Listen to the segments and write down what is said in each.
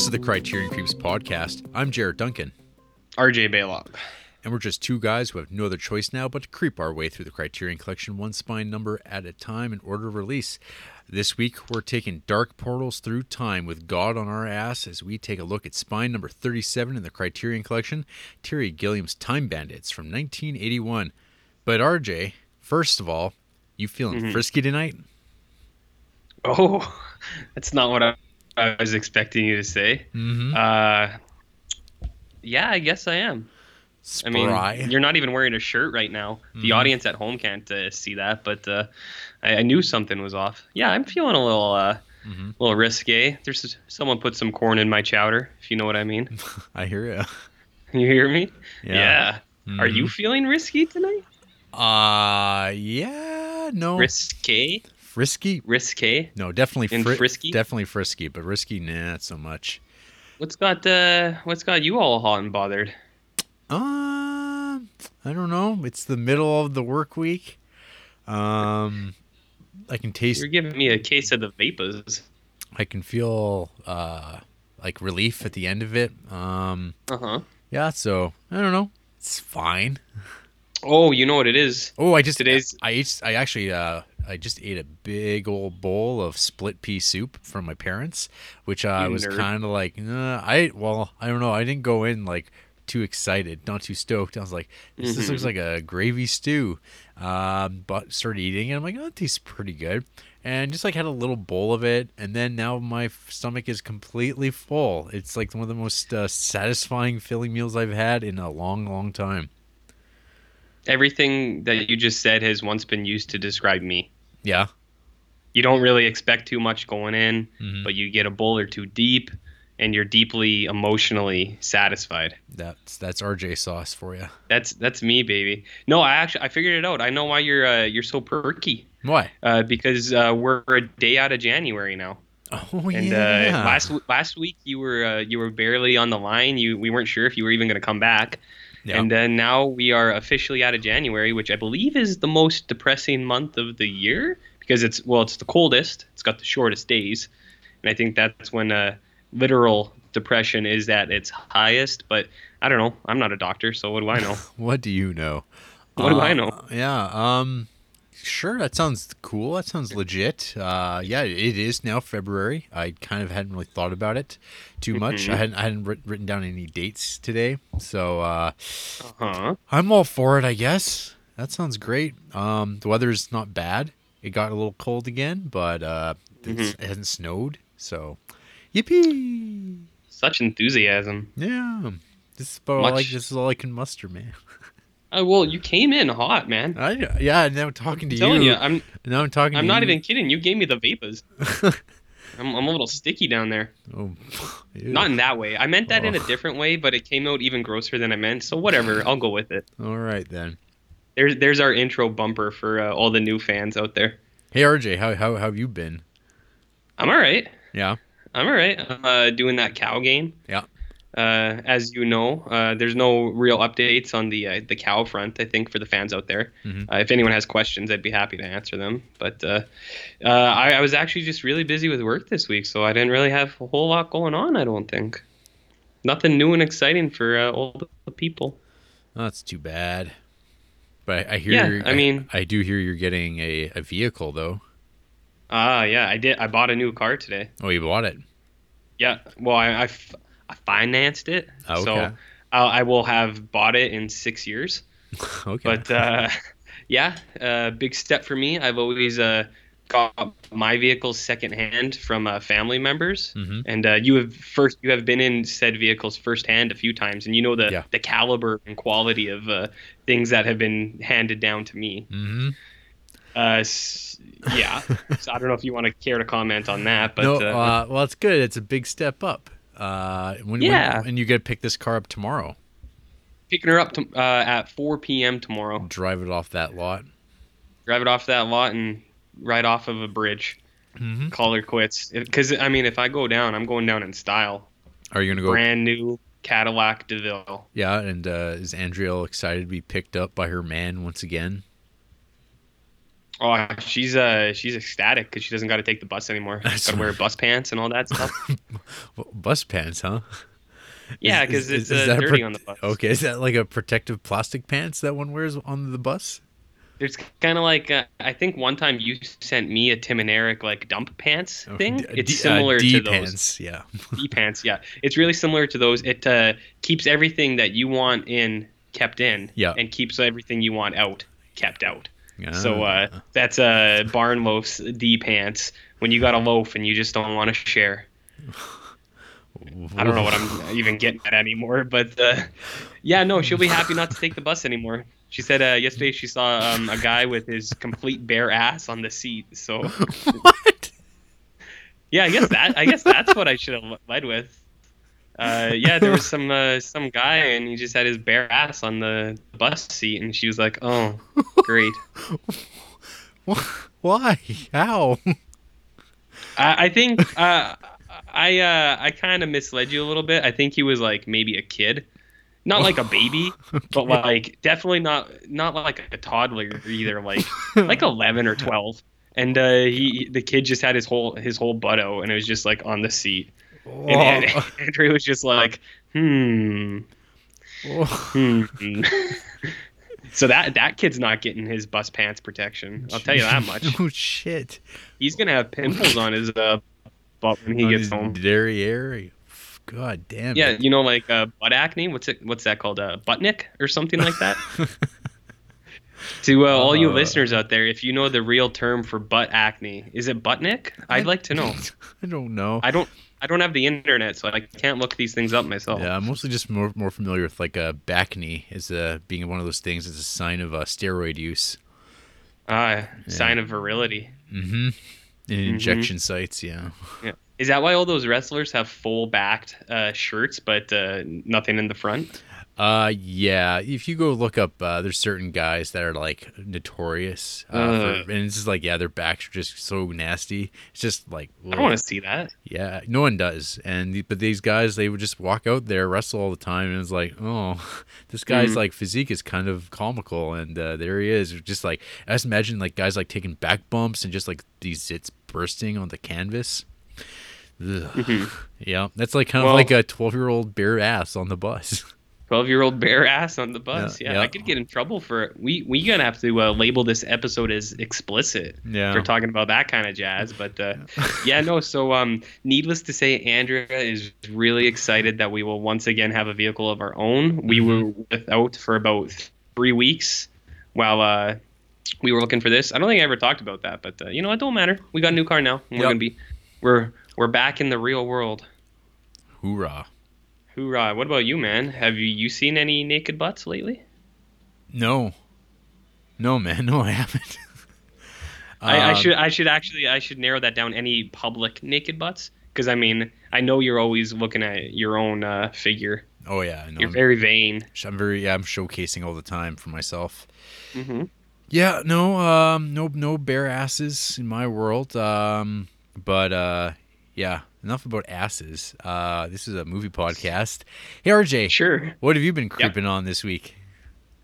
This is the Criterion Creeps podcast. I'm Jared Duncan, RJ Baylock. and we're just two guys who have no other choice now but to creep our way through the Criterion Collection one spine number at a time in order of release. This week, we're taking Dark Portals Through Time with God on our ass as we take a look at spine number 37 in the Criterion Collection, Terry Gilliam's Time Bandits from 1981. But RJ, first of all, you feeling mm-hmm. frisky tonight? Oh, that's not what I, I was expecting you to say. Mm-hmm. Uh, yeah, I guess I am. I mean, you're not even wearing a shirt right now. The Mhm. audience at home can't uh, see that, but uh, I, I knew something was off. Yeah, I'm feeling a little, uh, Mhm. little risque. There's someone put some corn in my chowder, if you know what I mean. I hear you. You hear me? Yeah. Are you feeling risky tonight? Uh, yeah, no. Risque? Frisky? Risque? No, definitely fri- frisky? Definitely frisky, but risky, nah, not so much. What's got uh, what's got you all hot and bothered? Um, I don't know. It's the middle of the work week. Um, I can taste. You're giving me a case of the vapors. I can feel uh like relief at the end of it. Um, Uh huh. yeah. So I don't know. It's fine. Oh, you know what it is? Oh, I just Today's- I ate. I actually uh I just ate a big old bowl of split pea soup from my parents, which I You was kind of like, uh, I well, I don't know. I didn't go in like too excited, not too stoked. I was like, this, this looks Mhm. like a gravy stew. Um, but started eating it. I'm like, oh, it tastes pretty good. And just like had a little bowl of it, and then now my f- stomach is completely full. It's like one of the most uh, satisfying filling meals I've had in a long, long time. Everything that you just said has once been used to describe me. Yeah. You don't really expect too much going in, Mhm. but you get a bowl or two deep, and you're deeply emotionally satisfied. That's that's RJ sauce for you. That's that's me, baby. No, I actually I figured it out. I know why you're uh, you're so perky. Why? Uh, because uh, we're a day out of January now. Oh And yeah. uh, last last week you were uh, you were barely on the line. You we weren't sure if you were even going to come back. Yeah. And then now we are officially out of January, which I believe is the most depressing month of the year because it's well, it's the coldest. It's got the shortest days, and I think that's when uh, literal depression is at its highest. But I don't know. I'm not a doctor, so what do I know? what do you know? What do I Uh, know? Yeah. Um. Sure. That sounds cool. That sounds legit. Uh. Yeah. It is now February. I kind of hadn't really thought about it too much. Mhm. I hadn't. I hadn't writ- written down any dates today. So. Uh. huh. I'm all for it. I guess. That sounds great. Um. The weather's not bad. It got a little cold again, but uh, Mm-hmm. it hasn't snowed. So. Yippee! Such enthusiasm. Yeah. This is about all I, this is all I can muster, man. Uh, well, you came in hot, man. I yeah. Now talking to I'm telling you, you, I'm now I'm talking. I'm not you. even kidding. You gave me the vapors. I'm, I'm a little sticky down there. Oh, ew. Not in that way. I meant that in a Oh. different way, but it came out even grosser than I meant. So whatever, I'll go with it. All right then. There's there's our intro bumper for uh, all the new fans out there. Hey RJ, how how, how have you been? I'm all right. Yeah. I'm all right. I'm uh, doing that cow game. Yeah. Uh, as you know, uh, there's no real updates on the uh, the cow front. I think for the fans out there, Mhm. uh, if anyone has questions, I'd be happy to answer them. But uh, uh, I, I was actually just really busy with work this week, so I didn't really have a whole lot going on. I don't think. Nothing new and exciting for uh, all the people. Oh, that's too bad. But I, I hear. Yeah, you're- I mean- I do hear you're getting a, a vehicle though. Ah, yeah, I did. I bought a new car today. Oh, you bought it. Yeah, well, I, I f- I financed it, Oh, so okay. I'll, I will have bought it in six years. okay. But uh, yeah, uh, big step for me. I've always uh, got my vehicles secondhand from uh, family members, Mhm. and uh, you have first you have been in said vehicles firsthand a few times, and you know the Yeah. the caliber and quality of uh, things that have been handed down to me. hmm Uh, yeah, so I don't know if you want to care to comment on that, but no. uh, Uh, well, it's good. It's a big step up. Uh, when, Yeah. When, and you get to pick this car up tomorrow. picking her up to, uh, at 4 p.m. tomorrow. Drive it off that lot. Drive it off that lot and right off of a bridge. Mm-hmm. Call her quits. Because I mean, if I go down, I'm going down in style. Are you gonna go? Brand new Cadillac DeVille. Yeah. And uh, is Andrea excited to be picked up by her man once again? Oh, she's uh she's ecstatic because she doesn't got to take the bus anymore. Got to wear bus pants and all that stuff. Bus pants, huh? yeah, because it's is uh, dirty pro- on the bus. Okay, is that like a protective plastic pants that one wears on the bus? It's kind of like uh, I think one time you sent me a Tim and Eric like dump pants Oh, thing. D- it's uh, similar D to those pants, yeah. D pants. Yeah, it's really similar to those. It uh, keeps everything that you want in kept in. Yeah. And keeps everything you want out kept out. So uh, that's uh, barn loaf's D pants. When you got a loaf and you just don't want to share. I don't know what I'm even getting at anymore, but uh, yeah, no, she'll be happy not to take the bus anymore. She said uh, yesterday she saw um, a guy with his complete bare ass on the seat. So what? yeah, I guess that I guess that's what I should have led with. Uh, yeah, there was some uh, some guy and he just had his bare ass on the bus seat, and she was like, "Oh, great." Why? How? I, I think uh, I uh, I kind of misled you a little bit. I think he was like maybe a kid, not like a baby, but like definitely not not like a toddler either. Like like eleven or twelve. And uh, he the kid just had his whole his whole butt out, and it was just like on the seat. And, and Andrew was just like, hmm, hmm. so that that kid's not getting his bus pants protection. I'll tell you that much. oh shit! He's gonna have pimples on his uh, butt when he On gets home. Derriere. God damn. It. Yeah, it. you know, like uh, butt acne. What's it? What's that called? Uh, butt nick or something like that. to uh, all you Uh. listeners out there, if you know the real term for butt acne, is it butt nick? I'd like to know. I don't know. I don't. I don't have the internet, so I can't look these things up myself. Yeah, I'm mostly just more more familiar with like a back knee as uh, being one of those things as a sign of uh, steroid use. Ah, sign of virility. Mm-hmm. In injection sites, yeah. Yeah. Is that why all those wrestlers have full backed uh, shirts but uh, nothing in the front? Uh, yeah. If you go look up, uh, there's certain guys that are like notorious, uh, Ugh. for, and it's just like yeah, their backs are just so nasty. It's just like I don't want to see that. Yeah, no one does. And but these guys, they would just walk out there, wrestle all the time, and it's like, oh, this guy's Mhm. like physique is kind of comical, and uh, there he is, just like I just imagine like guys like taking back bumps and just like these zits bursting on the canvas. Ugh. Mhm. Yeah, that's like kind Well- of like a twelve-year-old bare ass on the bus. Twelve year old bare ass on the bus. Yeah, Yeah, yeah. I could get in trouble for it. We we gonna have to uh, label this episode as explicit yeah, for talking about that kind of jazz. But uh, yeah, no. So um, needless to say, Andrea is really excited that we will once again have a vehicle of our own. We Mhm. were without for about three weeks while uh, we were looking for this. I don't think I ever talked about that, but uh, you know, it don't matter. We got a new car now. And we're gonna be we're we're back in the real world. hoorah! Hoorah! What about you, man? Have you you seen any naked butts lately? No, no, man, no, I haven't. I, I Um, should I should actually I should narrow that down. Any public naked butts? Because I mean I know you're always looking at your own uh, figure. Oh yeah, no, You're I'm, very vain. I'm very yeah, I'm showcasing all the time for myself. hmm Yeah, no, um, no, no bare asses in my world. Um, but uh, yeah, enough about asses. Uh, this is a movie podcast. Hey, RJ, Sure. what have you been creeping on this week?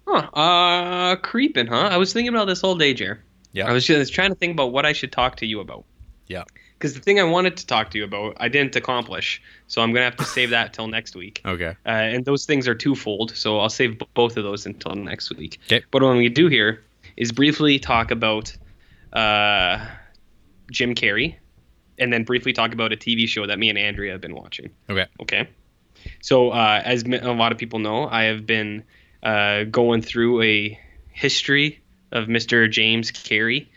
Huh. Uh, creeping, huh? I was thinking about this all day, Jer. Yeah. I was just trying to think about what I should talk to you about. Yeah. Because the thing I wanted to talk to you about, I didn't accomplish. So I'm gonna have to save that till next week. Okay. Uh, and those things are twofold, so I'll save b- both of those until next week. 'Kay. But what we do here is briefly talk about uh, Jim Carrey, and then briefly talk about a TV show that me and Andrea have been watching. Okay. Okay. So uh, as a lot of people know, I have been uh, going through a history of Mr. James Carrey,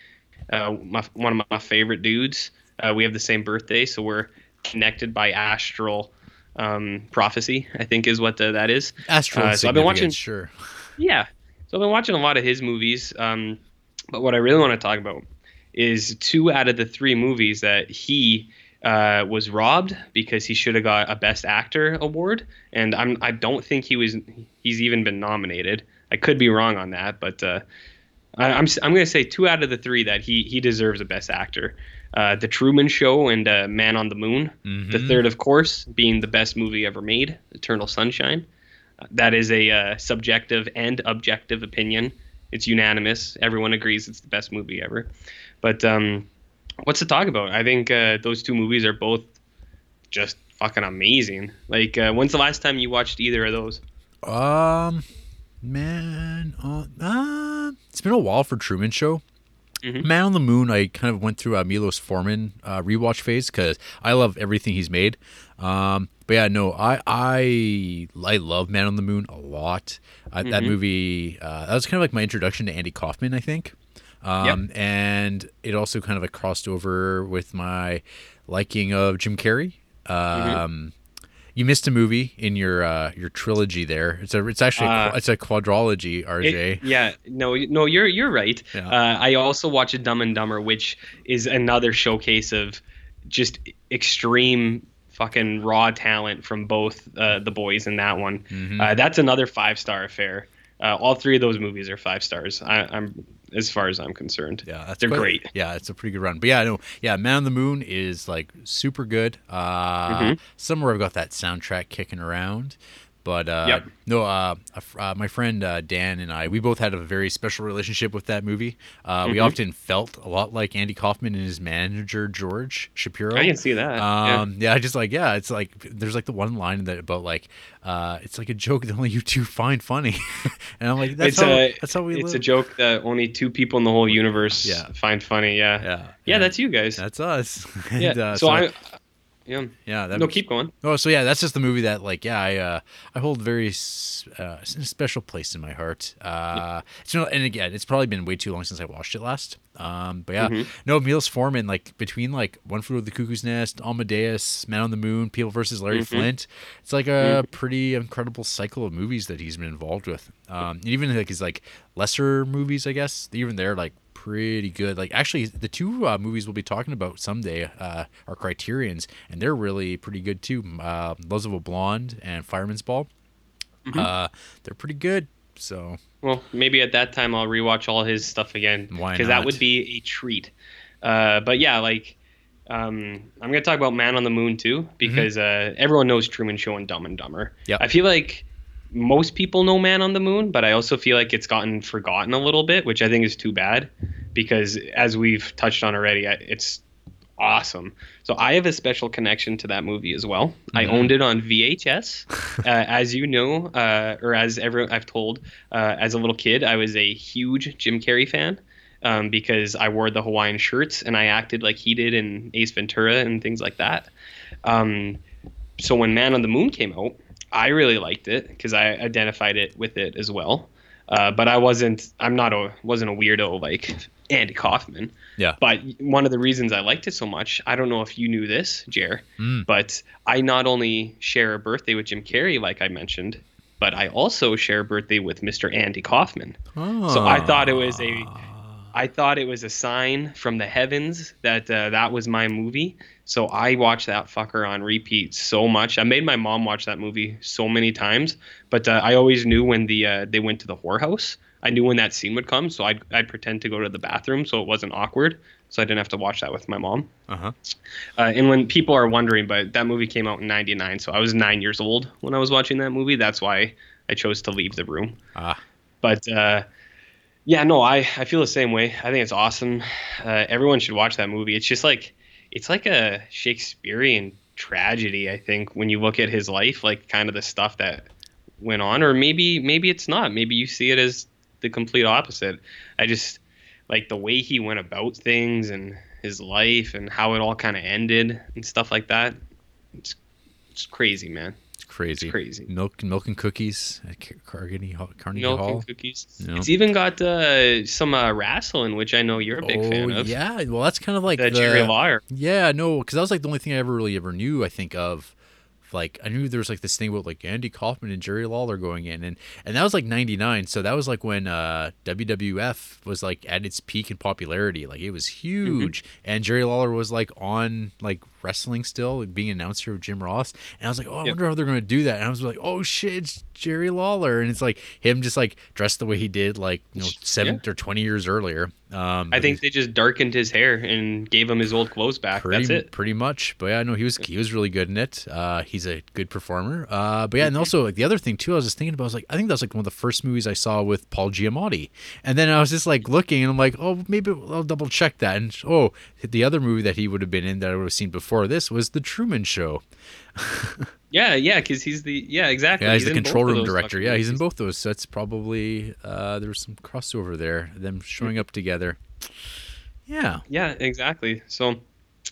uh, my, one of my favorite dudes. Uh, we have the same birthday, so we're connected by astral um, prophecy. I think is what the, that is. Astral. Uh, so I've been watching- Sure. Yeah. So I've been watching a lot of his movies. Um, but what I really want to talk about is two out of the three movies that he uh, was robbed because he should have got a Best Actor award, and I'm I don't think he was he's even been nominated. I could be wrong on that, but uh, I, I'm s- I'm going to say two out of the three that he he deserves a Best Actor. Uh, the Truman Show and uh, Man on the Moon. The Mhm. third, of course, being the best movie ever made, Eternal Sunshine. That is a uh, subjective and objective opinion. It's unanimous. Everyone agrees it's the best movie ever. But um, what's to talk about? I think uh, those two movies are both just fucking amazing. Like, uh, when's the last time you watched either of those? Um, man, uh, uh, it's been a while for Truman Show. Mhm. Man on the Moon, I kind of went through a Milos Forman uh, rewatch phase because I love everything he's made. Um, but yeah, no, I I I love Man on the Moon a lot. Uh, That Mhm. movie uh, that was kind of like my introduction to Andy Kaufman, I think. Um, And it also kind of crossed over with my liking of Jim Carrey. Um, You missed a movie in your uh, your trilogy there. It's a it's actually Uh, it's a quadrology, RJ. It- yeah, no, no, you're you're right. Yeah. Uh, I also watched Dumb and Dumber, which is another showcase of just extreme fucking raw talent from both uh, the boys in that one. Mhm. Uh, that's another five star affair. Uh, all three of those movies are five stars. I, I'm as far as I'm concerned. Yeah, They're quite- great. Yeah, it's a pretty good run. But yeah, no, yeah, Man on the Moon is like super good. Uh, Mhm. Somewhere I've got that soundtrack kicking around. But uh, Yep. no, uh, uh, my friend uh, Dan and I, we both had a very special relationship with that movie. Uh, We Mhm. often felt a lot like Andy Kaufman and his manager George Shapiro. I can see that. yeah. Um, yeah. I just like yeah, it's like there's like the one line that about like uh, it's like a joke that only you two find funny, and I'm like that's it's how a that's how we it's live. a joke that only two people in the whole universe Yeah. find funny. Yeah. Yeah, Yeah, that's you guys. that's us. yeah. And, uh, so, I, yeah. yeah that No, keep going. Oh, so yeah, that's just the movie that like yeah I uh, I hold very uh, special place in my heart. Uh, it's, you know, and again, it's probably been way too long since I watched it last. Um, but yeah, Mhm. no, Milos Forman like between like One Flew Over the Cuckoo's Nest, Amadeus, Man on the Moon, People versus Larry Mhm. Flint. It's like a pretty incredible cycle of movies that he's been involved with. Um, and even like his like lesser movies, I guess even they're like pretty good. Like actually, the two uh, movies we'll be talking about someday uh, are Criterion's, and they're really pretty good too. Uh, Loves of a Blonde and Fireman's Ball. Mm-hmm. Uh, they're pretty good. So Well, maybe at that time I'll rewatch all his stuff again Why because that would be a treat. Uh, but yeah, like um, I'm gonna talk about Man on the Moon too because uh, everyone knows Truman Show and Dumb and Dumber. Yep. I feel like most people know Man on the Moon, but I also feel like it's gotten forgotten a little bit, which I think is too bad because as we've touched on already, it's awesome. So I have a special connection to that movie as well. I Mhm. owned it on VHS. uh, as you know, uh, or as everyone I've told, uh, as a little kid, I was a huge Jim Carrey fan. Um, because I wore the Hawaiian shirts and I acted like he did in Ace Ventura and things like that. Um, so when Man on the Moon came out, I really liked it because I identified it with it as well. Uh, but I wasn't. I'm not a wasn't a weirdo like Andy Kaufman. Yeah. But one of the reasons I liked it so much, I don't know if you knew this, Jer, Mm. but I not only share a birthday with Jim Carrey, like I mentioned, but I also share a birthday with Mr. Andy Kaufman. Oh. So I thought it was a- I thought it was a sign from the heavens that uh, that was my movie. So I watched that fucker on repeat so much. I made my mom watch that movie so many times, but uh, I always knew when the uh, they went to the whorehouse. I knew when that scene would come, so I'd, I'd pretend to go to the bathroom so it wasn't awkward. So I didn't have to watch that with my mom. Uh huh. Uh, and when people are wondering, but that movie came out in '99, so I was nine years old when I was watching that movie. That's why I chose to leave the room. Ah. But uh, yeah, no, I, I feel the same way. I think it's awesome. Uh, everyone should watch that movie. It's just like it's like a Shakespearean tragedy. I think when you look at his life, like kind of the stuff that went on, or maybe maybe it's not. Maybe you see it as the complete opposite. I just like the way he went about things and his life and how it all kind of ended and stuff like that. It's it's crazy, man. It's crazy. It's crazy. Milk, milk and cookies at Carnegie Hall. Carnegie Milk Hall. and cookies. Yeah. It's even got uh, some uh, wrestling, which I know you're a big oh fan of. yeah, well that's kind of like the, the, Jerry Lawler. Yeah, no, because that was like the only thing I ever really ever knew. I think of, like I knew there was like this thing about like Andy Kaufman and Jerry Lawler going in, and and that was like '99. So that was like when uh, WWF was like at its peak in popularity. Like it was huge, and Jerry Lawler was like on like wrestling still, like, being announcer of Jim Ross. And I was like, oh, I Yep. wonder how they're gonna do that. And I was like, oh shit, it's Jerry Lawler, and it's like him just like dressed the way he did like you know seven or twenty years earlier. Um, I think they just darkened his hair and gave him his old clothes back. pretty, That's it. pretty much. But yeah, no, he was he was really good in it. Uh, he's a good performer. Uh, but yeah, and also like the other thing too, I was just thinking about. I was like, I think that was like one of the first movies I saw with Paul Giamatti. And then I was just like looking, and I'm like, oh, maybe I'll double check that. And oh, the other movie that he would have been in that I would have seen before this was The Truman Show. Yeah, yeah, because he's the yeah exactly. Yeah, he's, the control room director. Yeah, he's in both those. So that's probably uh, there was some crossover there. Them showing up together. Yeah. Yeah, exactly. So,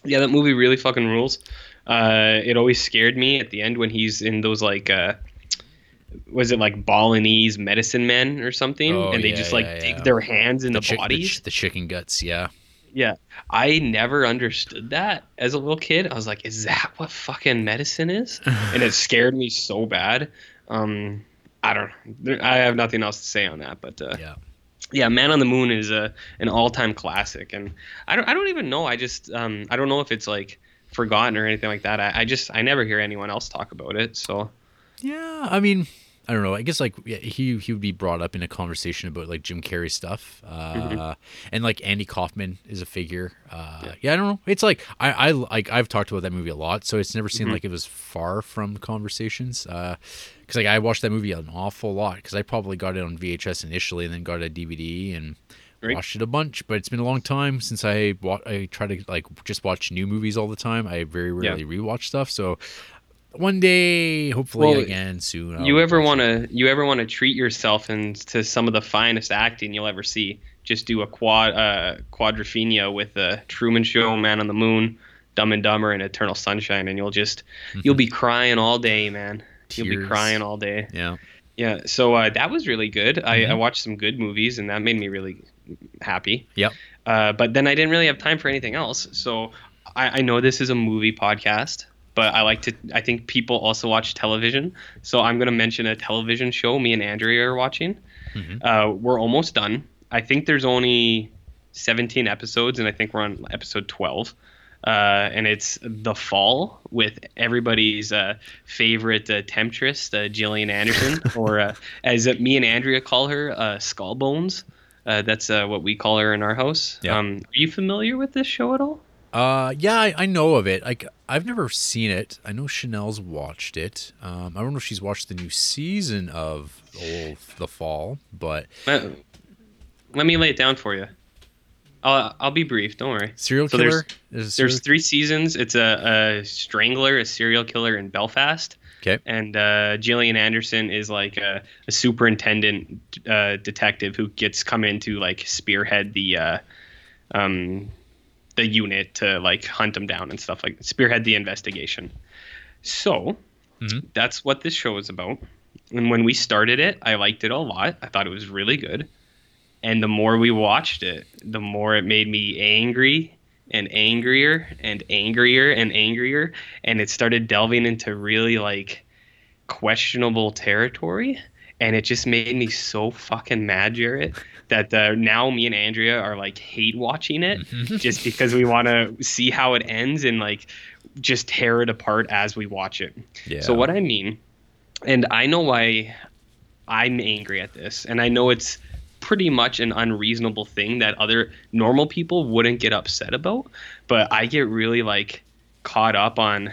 yeah, that movie really fucking rules. Uh, it always scared me at the end when he's in those like, uh, was it like Balinese medicine men or something? Oh, and they yeah, just like yeah, dig yeah. their hands in the, chick- bodies. ch- the chicken guts. Yeah. Yeah, I never understood that as a little kid. I was like, is that what fucking medicine is? and it scared me so bad. Um, I don't. There, I have nothing else to say on that, but uh, Yeah. yeah, Man on the Moon is a an all time classic, and I don't I don't even know. I just um I don't know if it's like forgotten or anything like that. I, I just I never hear anyone else talk about it. So Yeah, I mean, I don't know. I guess like yeah, he he would be brought up in a conversation about like Jim Carrey stuff, uh, Mm-hmm. and like Andy Kaufman is a figure. Uh, yeah. I don't know. It's like I I like I've talked about that movie a lot, so it's never Mm-hmm. seemed like it was far from conversations. Because like I watched that movie an awful lot because I probably got it on VHS initially and then got it a DVD and. Right. Watched it a bunch, but it's been a long time since I wa- I try to like just watch new movies all the time. I very Yeah. rarely rewatch stuff, so one day, hopefully Well, again soon. I'll you ever want to you ever want to treat yourself and to some of the finest acting you'll ever see? Just do a quad uh quadrophenia with the Truman Show, Man on the Moon, Dumb and Dumber, and Eternal Sunshine, and you'll just you'll be crying all day, man. You'll be Mm-hmm. Crying all day. Yeah. Yeah, so uh, that was really good. I, I Mhm. watched some good movies, and that made me really happy. Yep. Uh, but then I didn't really have time for anything else. So I, I know this is a movie podcast, but I like to. I think people also watch television. So I'm going to mention a television show me and Andrea are watching. Mhm. Uh, we're almost done. I think there's only 17 episodes, and I think we're on episode 12. Uh, and it's The Fall with everybody's uh, favorite uh, temptress, uh, Gillian Anderson, or uh, as uh, me and Andrea call her, uh, Skull Bones. Uh, that's uh, what we call her in our house. Yeah. Um, are you familiar with this show at all? Uh, yeah, I, I know of it. Like, I've never seen it. I know Chanel's watched it. Um, I don't know if she's watched the new season of old The Fall, but Uh, let me lay it down for you. I'll, I'll be brief. Don't worry. serial So killer. There's, serial- There's three seasons. It's a, a strangler, a serial killer in Belfast. Okay. And uh, Gillian Anderson is like a, a superintendent uh, detective who gets come in to like spearhead the uh, um, the unit to like hunt them down and stuff like spearhead the investigation. So Mhm. that's what this show is about. And when we started it, I liked it a lot. I thought it was really good. And the more we watched it, the more it made me angry and angrier and angrier and angrier. And it started delving into really like questionable territory. And it just made me so fucking mad, Jared, that uh, now me and Andrea are like hate watching it just because we want to see how it ends and like just tear it apart as we watch it. yeah. So what I mean, and I know why I'm angry at this, and I know it's pretty much an unreasonable thing that other normal people wouldn't get upset about, but I get really like caught up on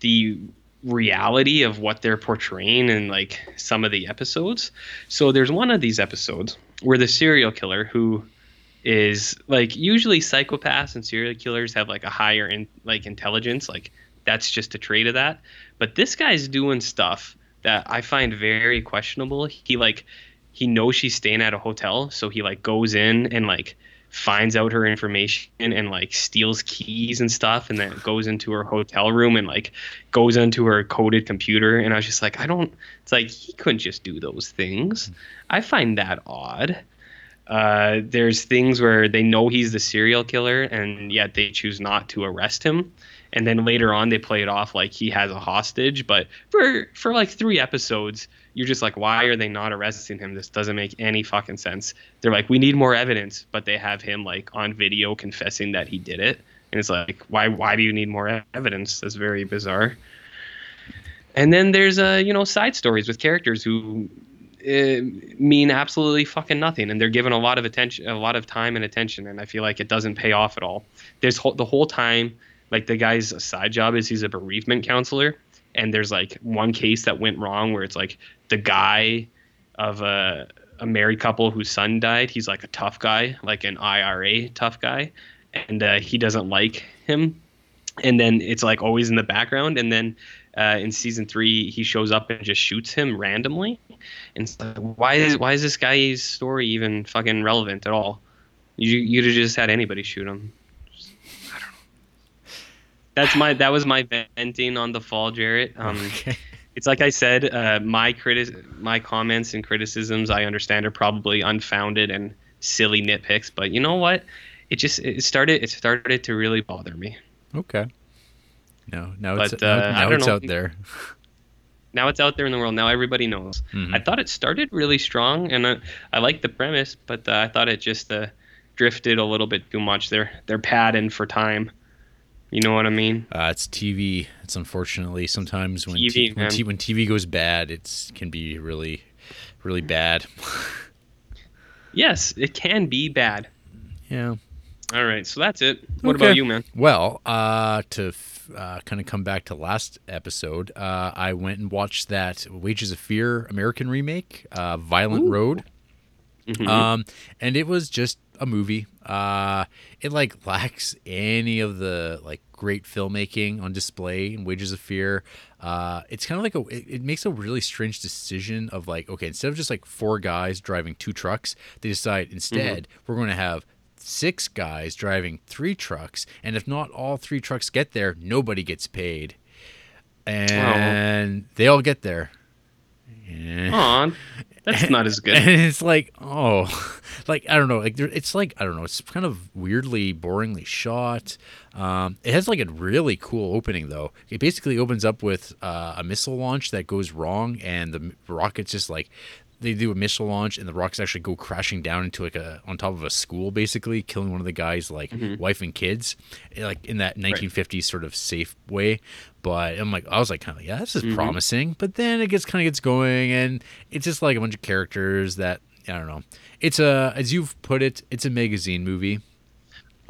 the reality of what they're portraying in like some of the episodes. So there's one of these episodes where the serial killer who is like usually psychopaths and serial killers have like a higher in like intelligence like that's just a trait of that but this guy's doing stuff that i find very questionable he like he knows she's staying at a hotel so he like goes in and like finds out her information and like steals keys and stuff and then goes into her hotel room and like goes into her coded computer. And i was just like i don't it's like he couldn't just do those things. I find that odd. Uh, there's things where they know he's the serial killer and yet they choose not to arrest him. And then later on they play it off like he has a hostage. But for for like three episodes you're just like why are they not arresting him? This doesn't make any fucking sense. They're like we need more evidence but they have him like on video confessing that he did it. And it's like why why do you need more evidence? That's very bizarre. And then there's uh you know side stories with characters who uh, mean absolutely fucking nothing, and they're given a lot of attention, a lot of time and attention, and I feel like it doesn't pay off at all. There's the whole time, like the guy's side job is he's a bereavement counselor, and there's like one case that went wrong where it's like the guy of a a married couple whose son died. He's like a tough guy, like an IRA tough guy, and uh, he doesn't like him. And then it's like always in the background, and then uh, in season three he shows up and just shoots him randomly. And it's like, why is why is this guy's story even fucking relevant at all? You you'd have just had anybody shoot him. I don't know. That's my that was my venting on the fall, Jared. Um, Okay. It's like I said, uh, my criti- my comments and criticisms I understand are probably unfounded and silly nitpicks, but you know what? It just it started it started to really bother me. Okay. No, now it's But, now, uh, I now it's know. out there. Now it's out there in the world. Now everybody knows. Mhm. I thought it started really strong, and I, I like the premise, but uh, I thought it just uh, drifted a little bit too much. They're they're padding for time. You know what I mean? Uh, it's TV. It's unfortunately sometimes when TV, t- when, t- when TV goes bad, it can be really, really bad. Yes, it can be bad. yeah. All right, so that's it. What Okay. about you, man? Well, uh, to f- uh, kind of come back to last episode, uh, I went and watched that Wages of Fear American remake, uh, Violent Ooh. Road. Mhm. Um, and it was just a movie. Uh, it like lacks any of the like great filmmaking on display in Wages of Fear. Uh, it's kind of like a it, it makes a really strange decision of like okay instead of just like four guys driving two trucks, they decide instead we're going to have six guys driving three trucks, and if not all three trucks get there, nobody gets paid, and they all get there. Eh. Aw, that's not as good. And it's like, oh, like I don't know, like it's like I don't know, it's kind of weirdly, boringly shot. Um, it has like a really cool opening though. It basically opens up with uh, a missile launch that goes wrong, and the rockets just like they do a missile launch, and the rockets actually go crashing down into like a on top of a school, basically killing one of the guys' like wife and kids, eh, like in that 1950s sort of safe way. But I'm like, I was like, kind of, yeah, this is promising. But then it gets kind of gets going, and it's just like a bunch of characters that I don't know. It's a, as you've put it, it's a magazine movie.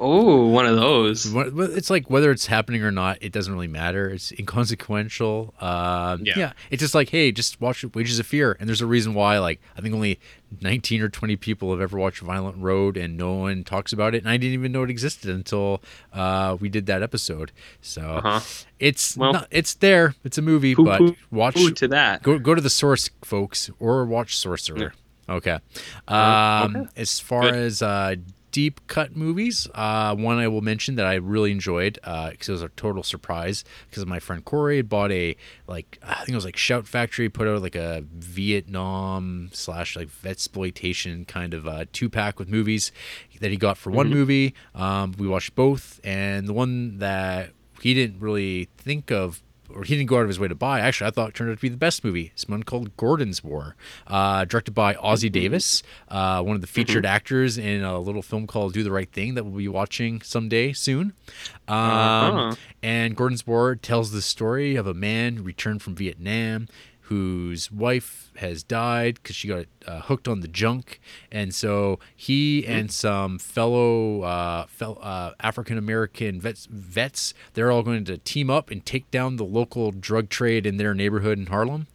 Oh, one of those. It's like whether it's happening or not, it doesn't really matter. It's inconsequential. Um, Yeah. yeah. It's just like, hey, just watch Wages of Fear. And there's a reason why, like, I think only 19 or 20 people have ever watched Violent Road and no one talks about it. And I didn't even know it existed until uh, we did that episode. So Uh-huh. it's Well- not, it's there. It's a movie, Poo- but poo- watch Ooh, to that. go go to the source, folks, or watch Sorcerer. Okay. Um, okay. As far Good. as uh, deep cut movies, uh, one I will mention that I really enjoyed because it was a total surprise because my friend Corey had bought a like I think it was like Shout Factory put out like a Vietnam slash like exploitation kind of uh, two pack with movies that he got for one movie. Um, we watched both, and the one that he didn't really think of or he didn't go out of his way to buy. Actually, I thought it turned out to be the best movie. It's one called Gordon's War, uh, directed by Ossie Davis, uh, one of the featured actors in a little film called Do the Right Thing that we'll be watching someday soon. Um, Uh-huh. And Gordon's War tells the story of a man returned from Vietnam whose wife has died because she got uh, hooked on the junk, and so he and some fellow uh, fel- uh, African American vets, vets, they're all going to team up and take down the local drug trade in their neighborhood in Harlem,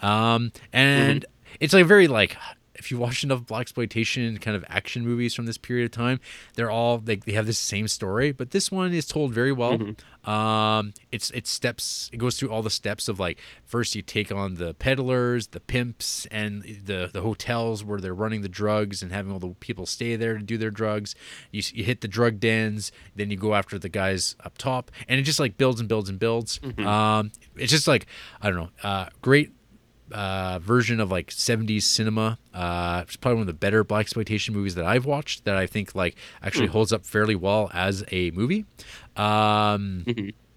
um, and it's like very like. If you watch enough black exploitation kind of action movies from this period of time, they're all like they have this same story, but this one is told very well. Um, it's it steps it goes through all the steps of like first you take on the peddlers, the pimps, and the the hotels where they're running the drugs and having all the people stay there to do their drugs. You you hit the drug dens, then you go after the guys up top, and it just like builds and builds and builds. Um, it's just like I don't know, uh, great uh, version of like 70s cinema. Uh, it's probably one of the better black exploitation movies that I've watched that I think like actually holds up fairly well as a movie. Um, I'm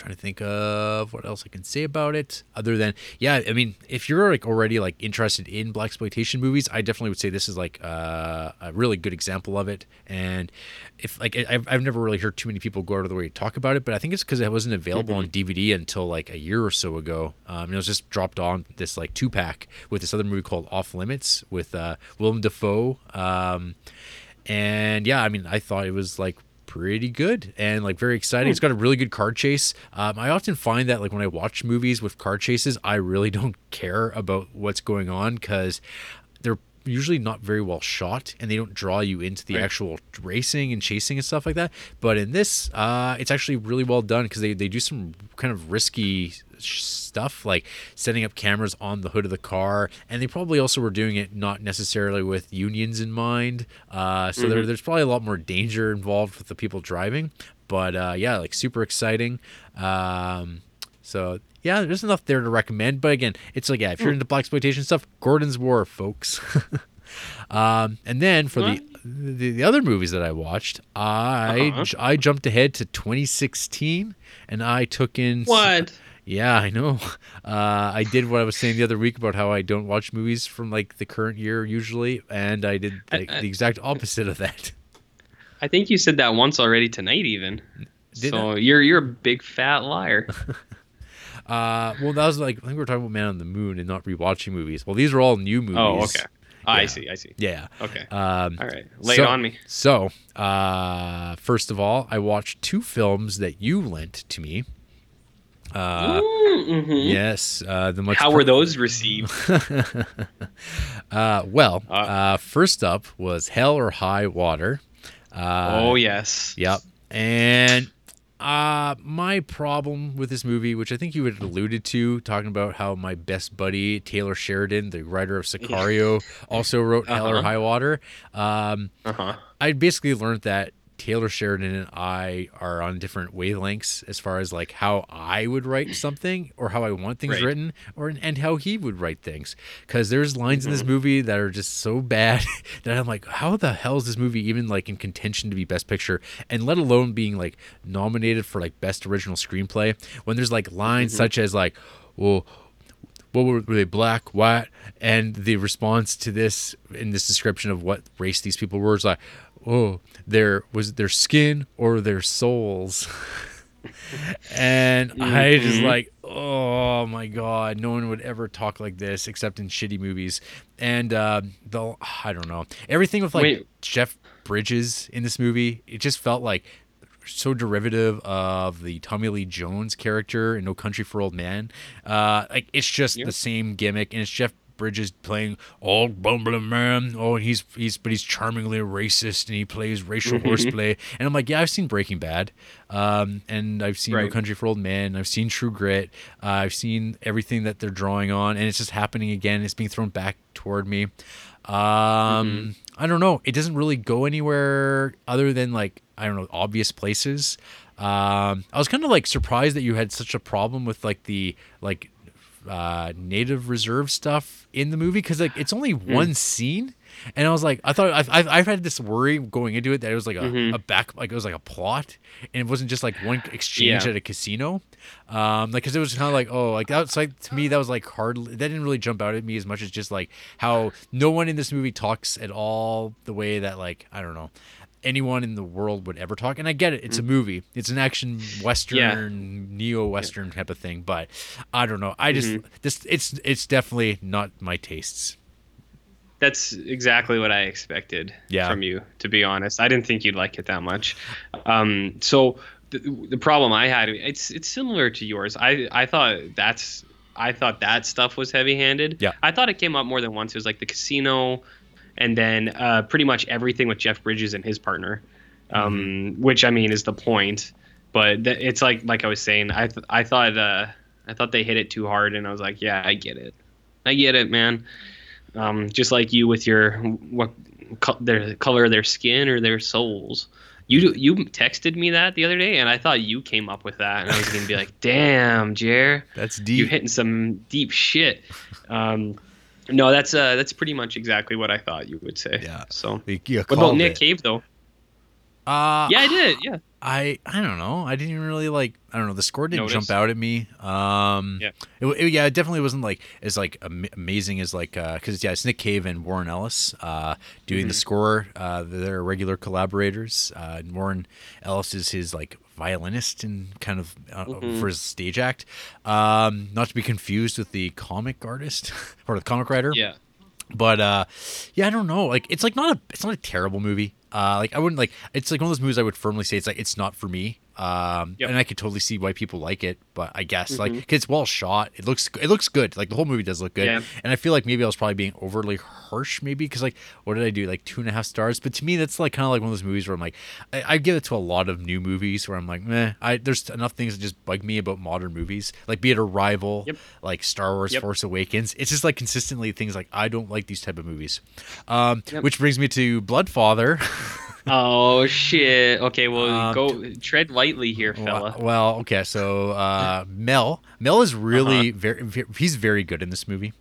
trying to think of what else I can say about it other than yeah I mean if you're like already like interested in black exploitation movies I definitely would say this is like uh, a really good example of it. And if like I've, I've never really heard too many people go out of the way to talk about it but I think it's because it wasn't available on DVD until like a year or so ago. Um, and it was just dropped on this like two pack with this other movie called Off Limits with uh, Willem Dafoe. Um, and yeah I mean I thought it was like pretty good and like very exciting. It's got a really good car chase. Um, I often find that like when I watch movies with car chases, I really don't care about what's going on because they're usually not very well shot and they don't draw you into the Right. actual racing and chasing and stuff like that. But in this, uh, it's actually really well done because they, they do some kind of risky stuff like setting up cameras on the hood of the car and they probably also were doing it not necessarily with unions in mind uh, so there, there's probably a lot more danger involved with the people driving but uh, yeah like super exciting um, so yeah there's enough there to recommend but again it's like yeah if you're into black exploitation stuff gordon's war folks um, and then for the, the the other movies that I watched, I Uh-huh. I jumped ahead to 2016, and I took in. What? Yeah, I know. Uh, I did what I was saying the other week about how I don't watch movies from like the current year usually, and I did like, I- the exact opposite of that. I think you said that once already tonight, even. Did so you're you're a big fat liar. Uh, well, that was like I think we were talking about Man on the Moon and not rewatching movies. Well, these are all new movies. oh, okay. I see. I see. Yeah. Okay. Um, All right. Lay so, it on me. So, uh, first of all, I watched two films that you lent to me. Uh, Mhm. yes, uh, the much. How were those received? Uh, well, Uh, uh, first up was Hell or High Water. Uh, oh yes. Yep. And uh, my problem with this movie, which I think you had alluded to, talking about how my best buddy Taylor Sheridan, the writer of Sicario, also wrote Hell or Uh-huh. High Water. Um, Uh huh. I basically learned that Taylor Sheridan and I are on different wavelengths as far as like how I would write something or how I want things Right. written or and how he would write things cuz there's lines in this Mm-hmm. movie that are just so bad that I'm like how the hell is this movie even like in contention to be best picture and let alone being like nominated for like best original screenplay when there's like lines Mm-hmm. such as like well what were, were they black white and the response to this in this description of what race these people were is like oh their was it their skin or their souls and i just Mhm. like oh my god no one would ever talk like this except in shitty movies and uh the i don't know everything with like Wait. jeff bridges in this movie it just felt like so derivative of the Tommy Lee Jones character in No Country for Old Men. Uh, like it's just Yeah. the same gimmick, and it's Jeff Bridges playing old bumbling man. Oh, and he's he's but he's charmingly racist, and he plays racial horseplay. And I'm like, yeah, I've seen Breaking Bad, um, and I've seen No Country for Old Men. I've seen True Grit. Uh, I've seen everything that they're drawing on, and it's just happening again. It's being thrown back toward me. Um, I don't know. It doesn't really go anywhere other than like I don't know obvious places. Um, I was kind of like surprised that you had such a problem with like the like uh, native reserve stuff in the movie because like it's only one scene, and I was like, I thought I've, I've, I've had this worry going into it that it was like a, a back like it was like a plot, and it wasn't just like one exchange Yeah. at a casino, um, like because it was kind of like oh like that's like to me that was like hard that didn't really jump out at me as much as just like how no one in this movie talks at all the way that like I don't know anyone in the world would ever talk. And I get it; it's a movie, it's an action western, neo western type of thing. But I don't know. I just this it's it's definitely not my tastes. That's exactly what I expected Yeah. from you, to be honest. I didn't think you'd like it that much. Um, so the, the problem I had, it's it's similar to yours. I I thought that's I thought that stuff was heavy-handed. Yeah. I thought it came up more than once. It was like the casino, and then uh, pretty much everything with Jeff Bridges and his partner, um, Mm-hmm. which I mean is the point. But th- it's like like I was saying, I th- I thought uh, I thought they hit it too hard, and I was like, yeah, I get it, I get it, man. Um, just like you with your what co- their color of their skin or their souls. You you texted me that the other day, and I thought you came up with that, and I was gonna be like, "Damn, Jer, That's deep. you deep. hitting some deep shit." Um, no, that's uh, that's pretty much exactly what I thought you would say. Yeah. So, what about Nick it. Cave though? Uh, Yeah, I did. Yeah. I I don't know. I didn't really like. I don't know. The score didn't Notice? jump out at me. Um, Yeah. It, it- yeah, it definitely wasn't like as like am- amazing as like because yeah, it's Nick Cave and Warren Ellis uh, doing the Mhm. score. Uh, they're regular collaborators. Uh, and Warren Ellis is his like violinist and kind of uh, Mhm. for his stage act. Um, not to be confused with the comic artist or the comic writer Yeah. but uh yeah i don't know like it's like not a it's not a terrible movie uh like i wouldn't like it's like one of those movies i would firmly say it's like it's not for me um Yep. and i could totally see why people like it but i guess like Mhm. 'cause it's well shot it looks it looks good like the whole movie does look good Yeah. and i feel like maybe i was probably being overly harsh maybe because like what did i do like two and a half stars but to me that's like kind of like one of those movies where i'm like I, I give it to a lot of new movies where i'm like meh i there's enough things that just bug me about modern movies like be it arrival Yep. like star wars Yep. force awakens it's just like consistently things like i don't like these type of movies um, which brings me to bloodfather Oh shit. Okay, well Um, go tread lightly here, fella. well, well, okay so uh, mel mel is really Uh-huh. very, very he's very good in this movie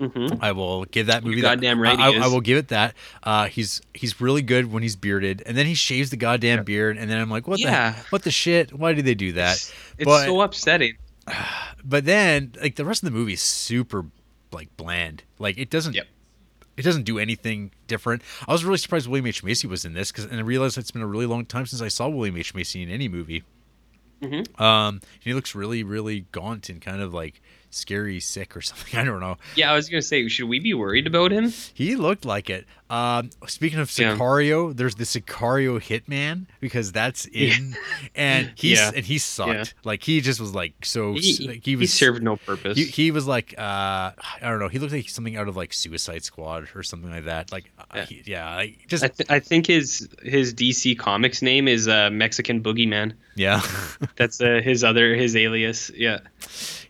Mm-hmm. I will give that movie. You're that, goddamn right I, I, will give it that. Uh, he's he's really good when he's bearded, and then he shaves the goddamn beard, and then I'm like, what Yeah. the what the shit? Why did they do that? It's, it's But- so upsetting. But then like the rest of the movie is super like bland. Like it doesn't. Yep. It doesn't do anything different. I was really surprised William H Macy was in this because, and I realized it's been a really long time since I saw William H Macy in any movie. Mhm. Um, he looks really, really gaunt and kind of like scary, sick or something. I don't know. Yeah, I was gonna say, should we be worried about him? He looked like it. Um, speaking of Yeah. Sicario, there's the Sicario Hitman because that's in, and he's Yeah. and he sucked. Yeah. Like he just was like so. He, like, he, he was served no purpose. He, he was like uh, I don't know. He looked like something out of like Suicide Squad or something like that. Like uh, Yeah. he- yeah, I just I, th- I think his his DC Comics name is uh, Mexican Boogeyman. yeah. That's uh, his other his alias. Yeah.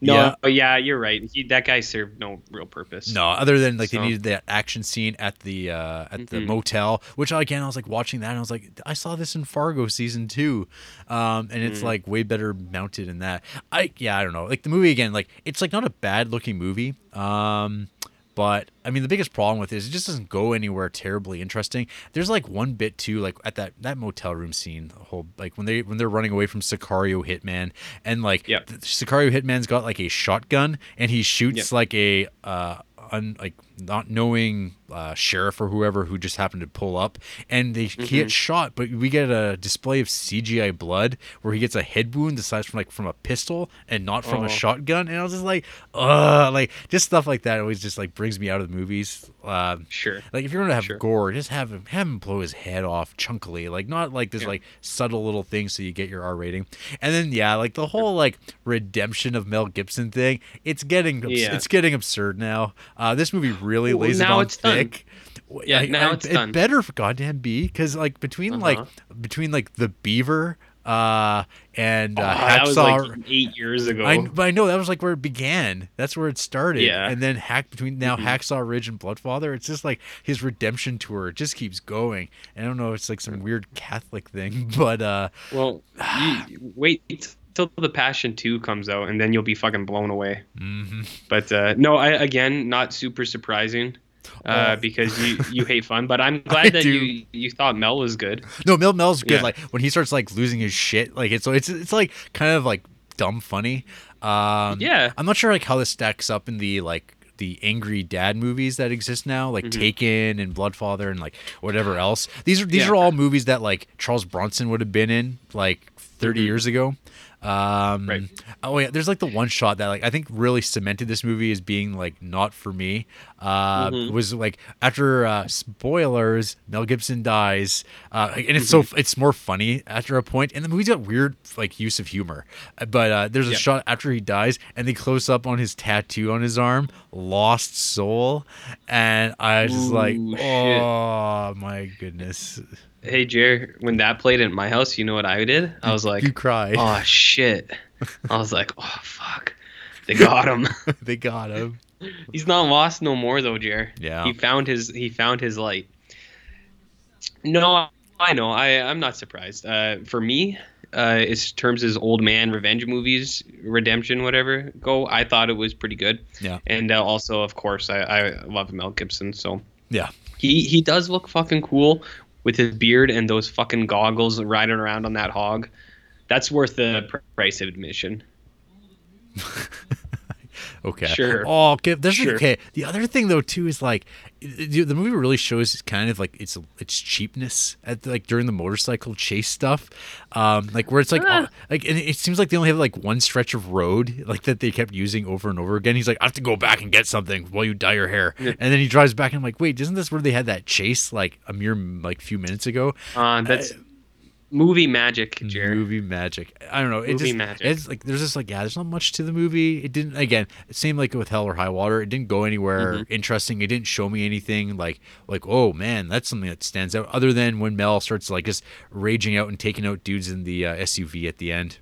No, Yeah. but yeah, you're right. He, that guy served no real purpose. No, other than like So- they needed that action scene at the uh, at the Mhm. motel, which again I was like watching that and I was like, I saw this in Fargo season two, um, and it's Mhm. like way better mounted in that. I yeah, I don't know. Like the movie again, like it's like not a bad looking movie, um, but I mean the biggest problem with it is it just doesn't go anywhere terribly interesting. There's like one bit too, like at that that motel room scene, the whole like when they when they're running away from Sicario Hitman, and like Yep. the Sicario Hitman's got like a shotgun and he shoots Yep. like a uh un, like not knowing uh, sheriff or whoever who just happened to pull up and they he Mhm. gets shot but we get a display of CGI blood where he gets a head wound the size from like from a pistol and not from Oh. a shotgun and I was just like uh like just stuff like that always just like brings me out of the movies um Sure. like if you're gonna have Sure. gore, just have him have him blow his head off chunkily, like not like this Yeah. like subtle little thing so you get your R rating. And then yeah, like the whole like redemption of Mel Gibson thing, it's getting Yeah. it's getting absurd now. Uh, this movie really Well, lays it now on it's done. thick. W- Yeah, I- now I- it's it done. better for goddamn be because like between like Uh-huh. between like the Beaver uh and uh, Oh, that was Hacksaw like eight years ago. I, but I know that was like where it began. That's where it started. Yeah. And then hack between now Mhm. Hacksaw Ridge and Bloodfather. It's just like his redemption tour. It just keeps going. And I don't know. It's like some weird Catholic thing, but uh, well, you, wait till the Passion Two comes out, and then you'll be fucking blown away. mhm. But uh, no, I again not super surprising. Uh, Oh. because you you hate fun, but I'm I glad that do. you you thought Mel was good. no, Mel Mel's good. Yeah. Like when he starts like losing his shit. Like it's it's it's like kind of like dumb funny. Um, Yeah. I'm not sure like how this stacks up in the like the angry dad movies that exist now, like Mhm. Taken and Bloodfather and like whatever else. These are these Yeah. are all movies that like Charles Bronson would have been in like 30 Mhm. years ago. Um, Right. Oh yeah, there's like the one shot that like I think really cemented this movie as being like not for me. Uh, Mhm. Was like after uh, spoilers, Mel Gibson dies, uh, and it's so Mm-hmm. it's more funny after a point. point, and the movie's got weird like use of humor. Uh, But uh, there's a Yeah. shot after he dies, and they close up on his tattoo on his arm, "Lost Soul," and I was just like, shit. oh my goodness, Hey, Jer, when that played at my house, you know what I did? I was like, you cry. oh shit. I was like, oh fuck, they got him. they got him. He's not lost no more though, Jer. Yeah. He found his he found his light. No, I know. I I'm not surprised. Uh, for me, uh, terms as old man revenge movies, redemption, whatever go, I thought it was pretty good. Yeah. And uh, also, of course, I I love Mel Gibson, so Yeah. he he does look fucking cool. With his beard and those fucking goggles riding around on that hog. That's worth the price of admission. Okay. Sure. Oh, okay. There's Sure. okay. The other thing though too is like the movie really shows kind of like its its cheapness at like during the motorcycle chase stuff, um, like where it's like Ah. oh, like and it seems like they only have like one stretch of road like that they kept using over and over again. He's like, I have to go back and get something while you dye your hair, and then he drives back and I'm like, wait, isn't this where they had that chase like a mere like few minutes ago? Uh, that's movie magic, Jared. Movie magic. I don't know. It Movie just, magic. It's like there's just like yeah, there's not much to the movie. It didn't again. Same like with Hell or High Water. It didn't go anywhere Mm-hmm. interesting. It didn't show me anything like like oh man, that's something that stands out. Other than when Mel starts like just raging out and taking out dudes in the uh, SUV at the end,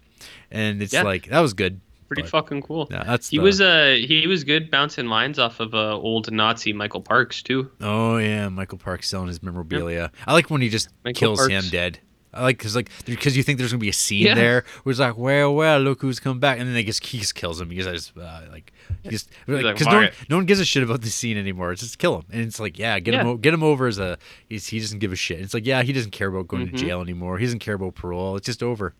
and it's Yeah. like that was good. Pretty but- fucking cool. Yeah, that's he the- was uh he was good bouncing lines off of uh, old Nazi Michael Parks too. Oh yeah, Michael Parks selling his memorabilia. I like when he just Michael kills Parks. him dead. I like because like because you think there's gonna be a scene Yeah. there where it's like well well look who's come back and then they just he just kills him. He just uh, like just like, because no, one- no one gives a shit about the scene anymore. It's just kill him and it's like yeah get him Yeah. o- get him over as a he's, he doesn't give a shit. It's like yeah he doesn't care about going Mhm. to jail anymore. He doesn't care about parole. It's just over.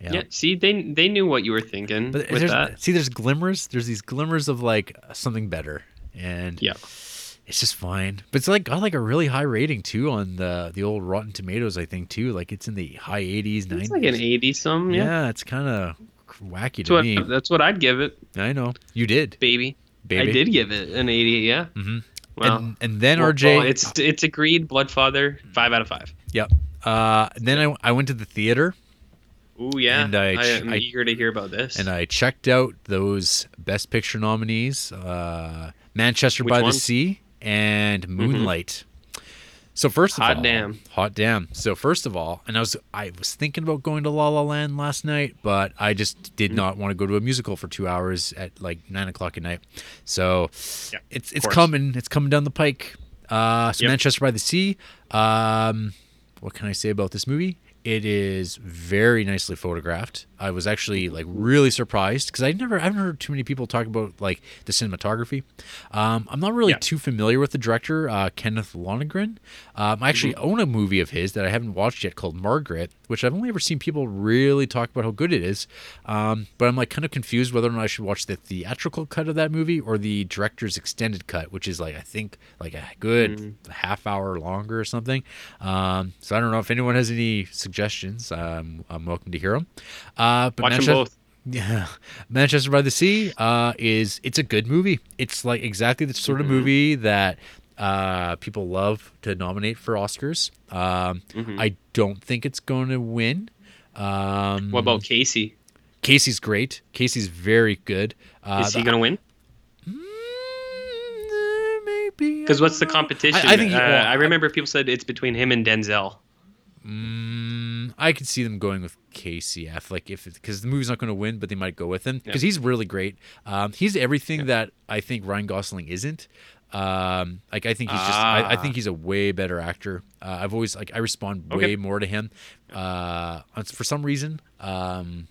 Yeah. Yeah. See, they they knew what you were thinking But with there's, that. see, there's glimmers. There's these glimmers of like something better, and Yeah. It's just fine. But it's like got like a really high rating too on the the old Rotten Tomatoes. I think too. Like it's in the high 80s, 90s. It's like an eighty some. Yeah. yeah. it's kind of wacky That's to what me. that's what I'd give it, I know you did, baby. baby. I did give it an eighty. Yeah. hmm Well, and and then well, RJ, well, it's it's agreed. Bloodfather, five out of five. yep. Uh, then I I went to the theater Ooh yeah. And I- I am I- eager to hear about this. and I checked out those Best Picture nominees: uh, Manchester Which by? Mm-hmm. the Sea and Moonlight. So first of Hot all, damn. hot damn. So first of all, and I was I was thinking about going to La La Land last night, but I just did Mm-hmm. not want to go to a musical for two hours at like nine o'clock at night. So Yeah, it's it's course. coming. It's coming down the pike. Uh, so Yep. Manchester by the Sea. Um, what can I say about this movie? It is very nicely photographed. I was actually like really surprised because I never I haven't heard too many people talk about like the cinematography. Um, I'm not really Yeah. too familiar with the director uh, Kenneth Lonergan. Um, I actually own a movie of his that I haven't watched yet called Margaret, which I've only ever seen people really talk about how good it is. Um, but I'm like kind of confused whether or not I should watch the theatrical cut of that movie or the director's extended cut, which is like I think like a good half hour longer or something. Um, so I don't know if anyone has any suggestions. Um, I'm welcome to hear them. Uh, but Watch them Manchester- both. yeah, Manchester by the Sea uh, is it's a good movie. It's like exactly the sort Mm-hmm. of movie that uh, people love to nominate for Oscars. Um, Mm-hmm. I don't think it's going to win. Um, What about Casey? Casey's great. Casey's very good. Uh, Is he gonna win? Mm, maybe Because what's the I don't know. competition? I, I think. uh, well, I remember people said it's between him and Denzel. Mm, I could see them going with Casey Affleck if because the movie's not going to win, but they might go with him because he's really great. Um, he's everything that I think Ryan Gosling isn't. Um, like I think he's just I, I Ah. think he's a way better actor. Uh, I've always like I respond way more to him. Uh, for some reason, um,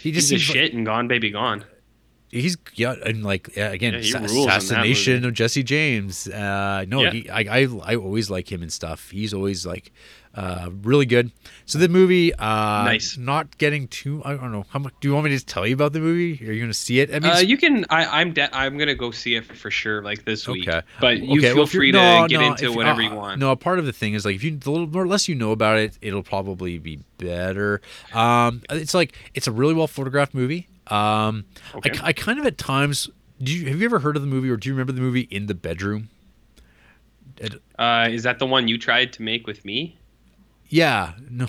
he just He's seems like- shit and Gone Baby Gone. He's yeah, and like yeah, again, Yeah, sa- rules in that assassination of Jesse James. Uh, no, Yeah. he, I, I I always like him and stuff. He's always like uh, really good. So the movie, uh, Nice. Not getting too. I don't know how much. Do you want me to just tell you about the movie? Are you going to see it? I mean, Uh, you can. I, I'm. De- I'm gonna go see it for sure, like this week. Okay. But you Okay, feel well, free to no, get no, into if- whatever uh, you want. No, a part of the thing is like if you the little more less you know about it, it'll probably be better. Um, it's like it's a really well photographed movie. Um, I, Okay. I kind of at times. Do you have you ever heard of the movie or do you remember the movie In the Bedroom? Uh, is that the one you tried to make with me? Yeah, no,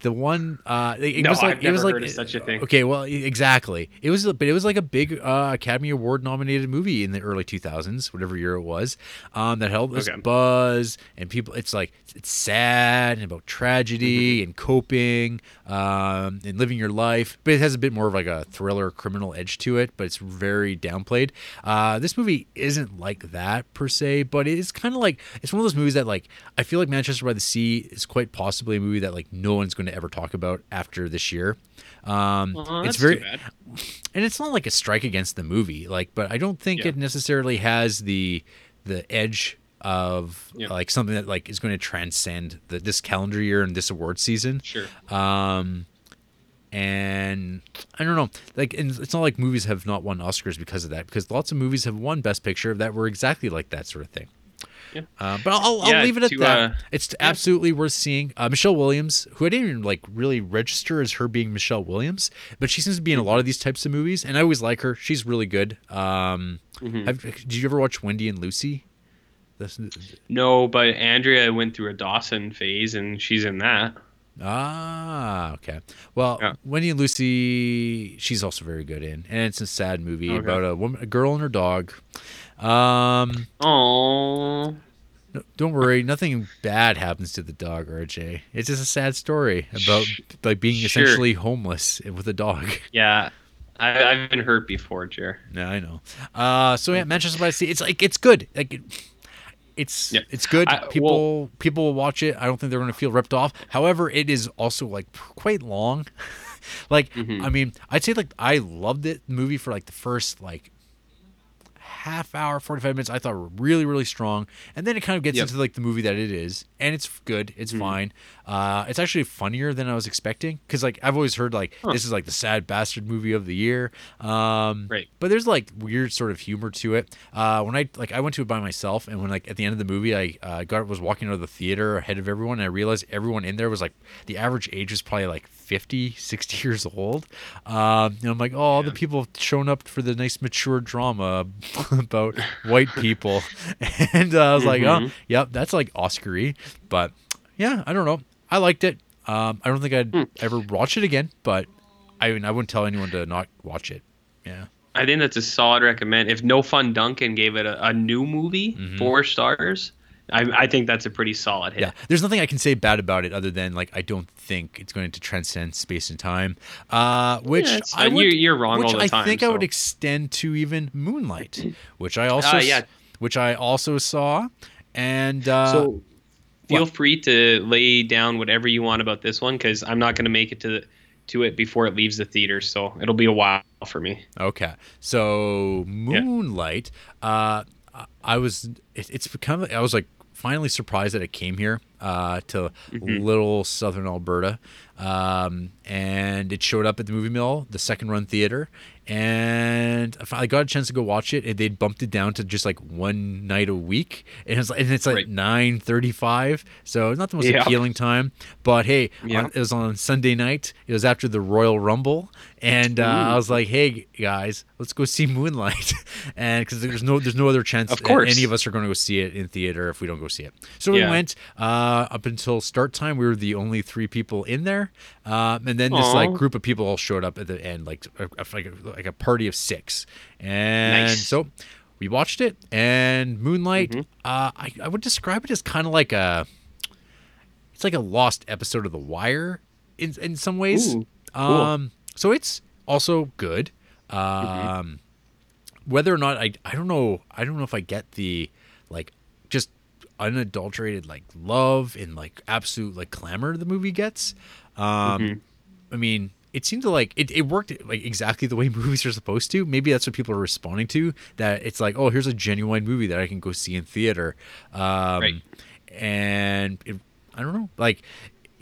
the one. Uh, it, No, was like I've it was never like heard of such a thing. Okay, well, exactly. It was, but it was like a big uh, Academy Award nominated movie in the early 2000s, whatever year it was. Um, that held this Okay. buzz and people. It's like it's sad and about tragedy Mm-hmm. and coping um, and living your life, but it has a bit more of like a thriller, criminal edge to it. But it's very downplayed. Uh, this movie isn't like that per se, but it is kind of like it's one of those movies that like I feel like Manchester by the Sea is quite possibly a movie that like no one's going to ever talk about after this year. Um, Aw, it's very and it's not like a strike against the movie like but i don't think Yeah. it necessarily has the the edge of Yeah. like something that like is going to transcend the, this calendar year and this award season. Sure. Um, and I don't know, like, and it's not like movies have not won Oscars because of that, because lots of movies have won Best Picture that were exactly like that sort of thing. Yeah. Uh, but I'll, I'll Yeah, leave it at to, that. uh, it's absolutely worth seeing. Uh, Michelle Williams, who I didn't even like really register as her being Michelle Williams, but she seems to be in a lot of these types of movies, and I always like her. She's really good. Um, Mm-hmm. have, did you ever watch Wendy and Lucy? That's, No, but Andrea went through a Dawson phase, and she's in that. Ah, okay. Well, Yeah. Wendy and Lucy, she's also very good in, and it's a sad movie Okay. about a woman, a girl and her dog. Um, Oh, no, don't worry, nothing bad happens to the dog, RJ. It's just a sad story about like being Sure. essentially homeless with a dog. yeah. I, I've been hurt before, Jer. Yeah, I know. Uh, so yeah, Manchester by the Sea. It's like it's good. Like it, it's Yeah. it's good. I- people people will watch it. I don't think they're going to feel ripped off. However, it is also like quite long. like Mm-hmm. I mean, I'd say like I loved it the movie for like the first like half hour 45 minutes i thought were really really strong and then it kind of gets Yep. into like the movie that it is and it's good it's Mm-hmm. fine uh it's actually funnier than i was expecting because like i've always heard like this is like the sad bastard movie of the year um Right. but there's like weird sort of humor to it uh when i like i went to it by myself and when like at the end of the movie i uh, got was walking out of the theater ahead of everyone and i realized everyone in there was like the average age was probably like 50 60 years old. Um and i'm like oh all the people showing up for the nice mature drama about white people. And uh, i was like oh yep that's like oscar-y. But yeah i don't know. I liked it. Um i don't think i'd ever watch it again but i mean i wouldn't tell anyone to not watch it. Yeah. I think that's a solid recommend. If No Fun Duncan gave it a, a new movie, four stars, I, I think that's a pretty solid hit. Yeah, there's nothing I can say bad about it other than like I don't think it's going to transcend space and time, uh, which Yeah, I would, you're- you're wrong which all the I time, think I would extend to even Moonlight, which I also Ah, yeah. which I also saw, and uh, So feel what? free to lay down whatever you want about this one because I'm not going to make it to the, to it before it leaves the theater, so it'll be a while for me. Okay, so Moonlight. Uh, I was. It, it's of. I was like finally surprised that it came here uh, to little southern Alberta, um, and it showed up at the movie mill, the second run theater, and I got a chance to go watch it. And they'd bumped it down to just like one night a week, and it's like, and it's like Right. nine thirty-five, so it's not the most Yeah. appealing time. But hey, Yeah. on, it was on Sunday night. It was after the Royal Rumble, and uh, I was like, "Hey guys, let's go see Moonlight," and because there's no there's no other chance Of course. any of us are going to go see it in theater if we don't go see it. So we went uh, up until start time. We were the only three people in there, um, and then this like group of people all showed up at the end, like a, like a, like a party of six, and Nice. so. We watched it, and Moonlight. Mm-hmm. Uh, I, I would describe it as kind of like a it's like a lost episode of The Wire in in some ways. Ooh, cool. Mm-hmm. Um, so it's also good. Um, whether or not I I don't know I don't know if I get the like unadulterated like love and like absolute like clamor the movie gets. Um, Mm-hmm. I mean. It seemed to like it, it worked like exactly the way movies are supposed to. Maybe that's what people are responding to. That it's like, oh, here's a genuine movie that I can go see in theater. Um, Right. and it, I don't know, like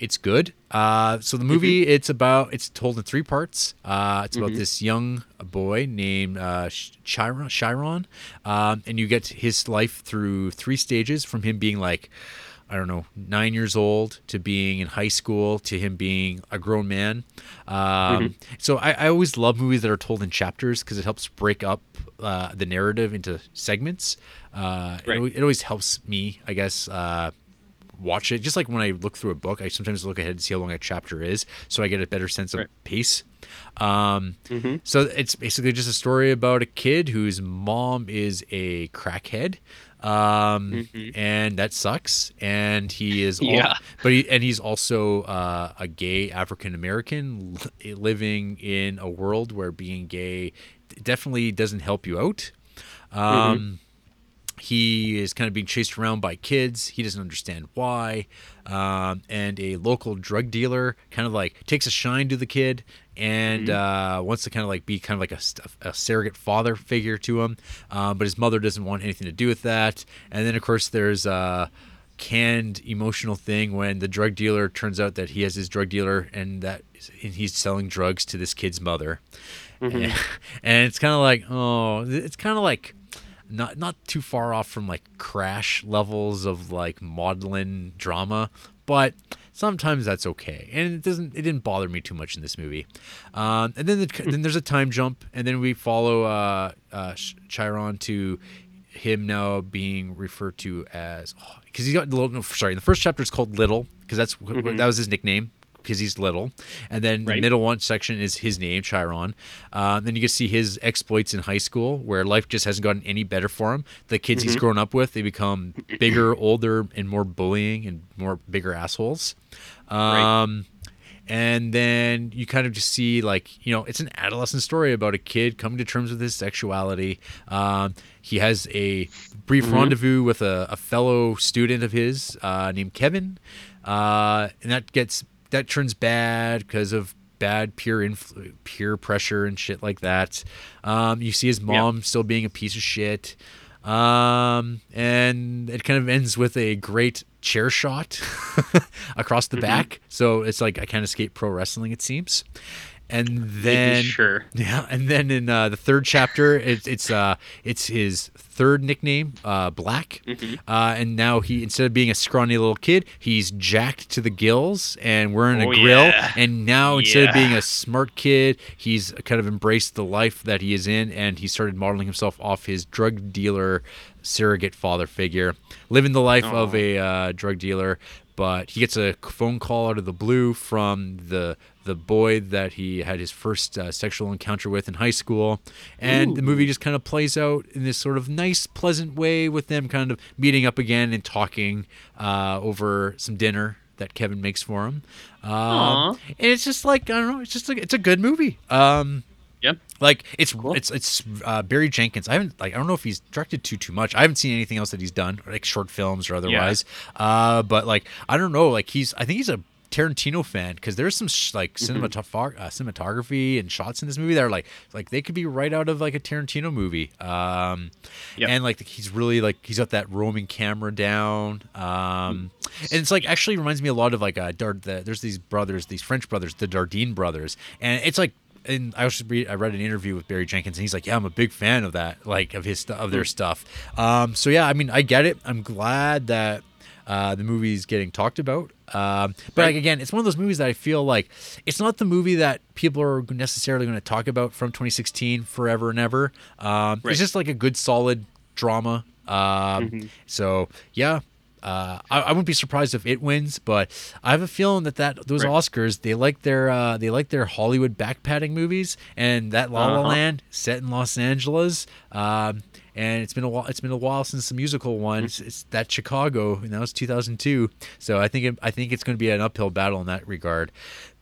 it's good. Uh, so the movie, it's about it's told in three parts. Uh, it's about this young boy named uh, Chiron, Chiron, um, and you get his life through three stages from him being like. I don't know, nine years old to being in high school to him being a grown man. Um, So I, I always love movies that are told in chapters because it helps break up uh, the narrative into segments. Uh, it Right. al- it, always helps me, I guess, uh, watch it. Just like when I look through a book, I sometimes look ahead and see how long a chapter is, so I get a better sense of Right. pace. Um, So it's basically just a story about a kid whose mom is a crackhead, um, and that sucks. And he is, al- Yeah. but he, and he's also uh, a gay African American living in a world where being gay definitely doesn't help you out. Um, he is kind of being chased around by kids. He doesn't understand why. Um, and a local drug dealer kind of like takes a shine to the kid and uh, wants to kind of like be kind of like a, a surrogate father figure to him. Um, but his mother doesn't want anything to do with that. And then, of course, there's a canned emotional thing when the drug dealer turns out that he has his drug dealer and that and he's selling drugs to this kid's mother. And, and it's kind of like, oh, it's kind of like not not too far off from like crash levels of like maudlin drama but sometimes that's okay. And it doesn't it didn't bother me too much in this movie. Um, and then the, then there's a time jump and then we follow uh, uh, chiron to him now being referred to as because he got little no, sorry in the first chapter it's called little because that's mm-hmm. that was his nickname because he's little. And then right. the middle one section is his name, Chiron. Uh, then you can see his exploits in high school, where life just hasn't gotten any better for him. The kids mm-hmm. he's grown up with, they become bigger, older, and more bullying and more bigger assholes. Um, right. And then you kind of just see, like, you know, it's an adolescent story about a kid coming to terms with his sexuality. Um, he has a brief mm-hmm. rendezvous with a, a, fellow student of his uh, named Kevin. Uh, and that gets that turns bad because of bad peer influ- peer pressure and shit like that. Um, you see his mom still being a piece of shit. Um, and it kind of ends with a great chair shot across the mm-hmm. back. So it's like I can't escape pro wrestling, it seems and then sure yeah and then in uh, the third chapter it, it's uh it's his third nickname uh black mm-hmm. uh and now he instead of being a scrawny little kid he's jacked to the gills and wearing oh, a grill yeah. and now instead yeah. of being a smart kid he's kind of embraced the life that he is in and he started modeling himself off his drug dealer surrogate father figure living the life oh. of a uh, drug dealer but he gets a phone call out of the blue from the the boy that he had his first uh, sexual encounter with in high school. And Ooh. the movie just kind of plays out in this sort of nice, pleasant way with them kind of meeting up again and talking uh, over some dinner that Kevin makes for him. Um, and it's just like I don't know, it's just like it's a good movie. Um, Yep. Like it's cool. it's it's uh, Barry Jenkins. I haven't like I don't know if he's directed too too much. I haven't seen anything else that he's done, like short films or otherwise. Yeah. Uh, but like I don't know, like he's I think he's a Tarantino fan because there's some sh- like mm-hmm. cinematoph- uh, cinematography and shots in this movie that are like like they could be right out of like a Tarantino movie. Um, yep. and like he's really like he's got that roaming camera down. Um, and it's like actually reminds me a lot of like uh, Dard- the, there's these brothers, these French brothers, the Dardenne brothers, and it's like and I was read, I read an interview with Barry Jenkins, and he's like, "Yeah, I'm a big fan of that, like of his of their hmm. stuff." Um, so yeah, I mean, I get it. I'm glad that uh, the movie's getting talked about. Um, but right. like, again, it's one of those movies that I feel like it's not the movie that people are necessarily going to talk about from 2016 forever and ever. Um, right. It's just like a good, solid drama. Um, mm-hmm. So yeah, uh, I, I, wouldn't be surprised if it wins, but I have a feeling that, that those right. Oscars they like their uh, they like their Hollywood backpatting movies, and that La La uh-huh. Land set in Los Angeles. Um, and it's been a while. It's been a while since the musical one. It's, it's that Chicago, and that was 2002. So I think it, I think it's going to be an uphill battle in that regard.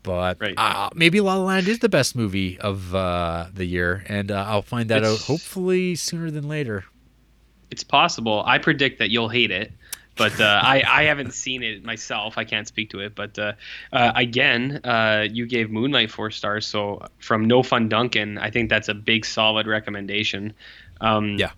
But right. uh, maybe La La Land is the best movie of uh, the year, and uh, I'll find that it's, out hopefully sooner than later. It's possible. I predict that you'll hate it but uh, I, I haven't seen it myself. I can't speak to it. But uh, uh, again, uh, you gave Moonlight four stars. So from No Fun Duncan, I think that's a big solid recommendation. Um, yeah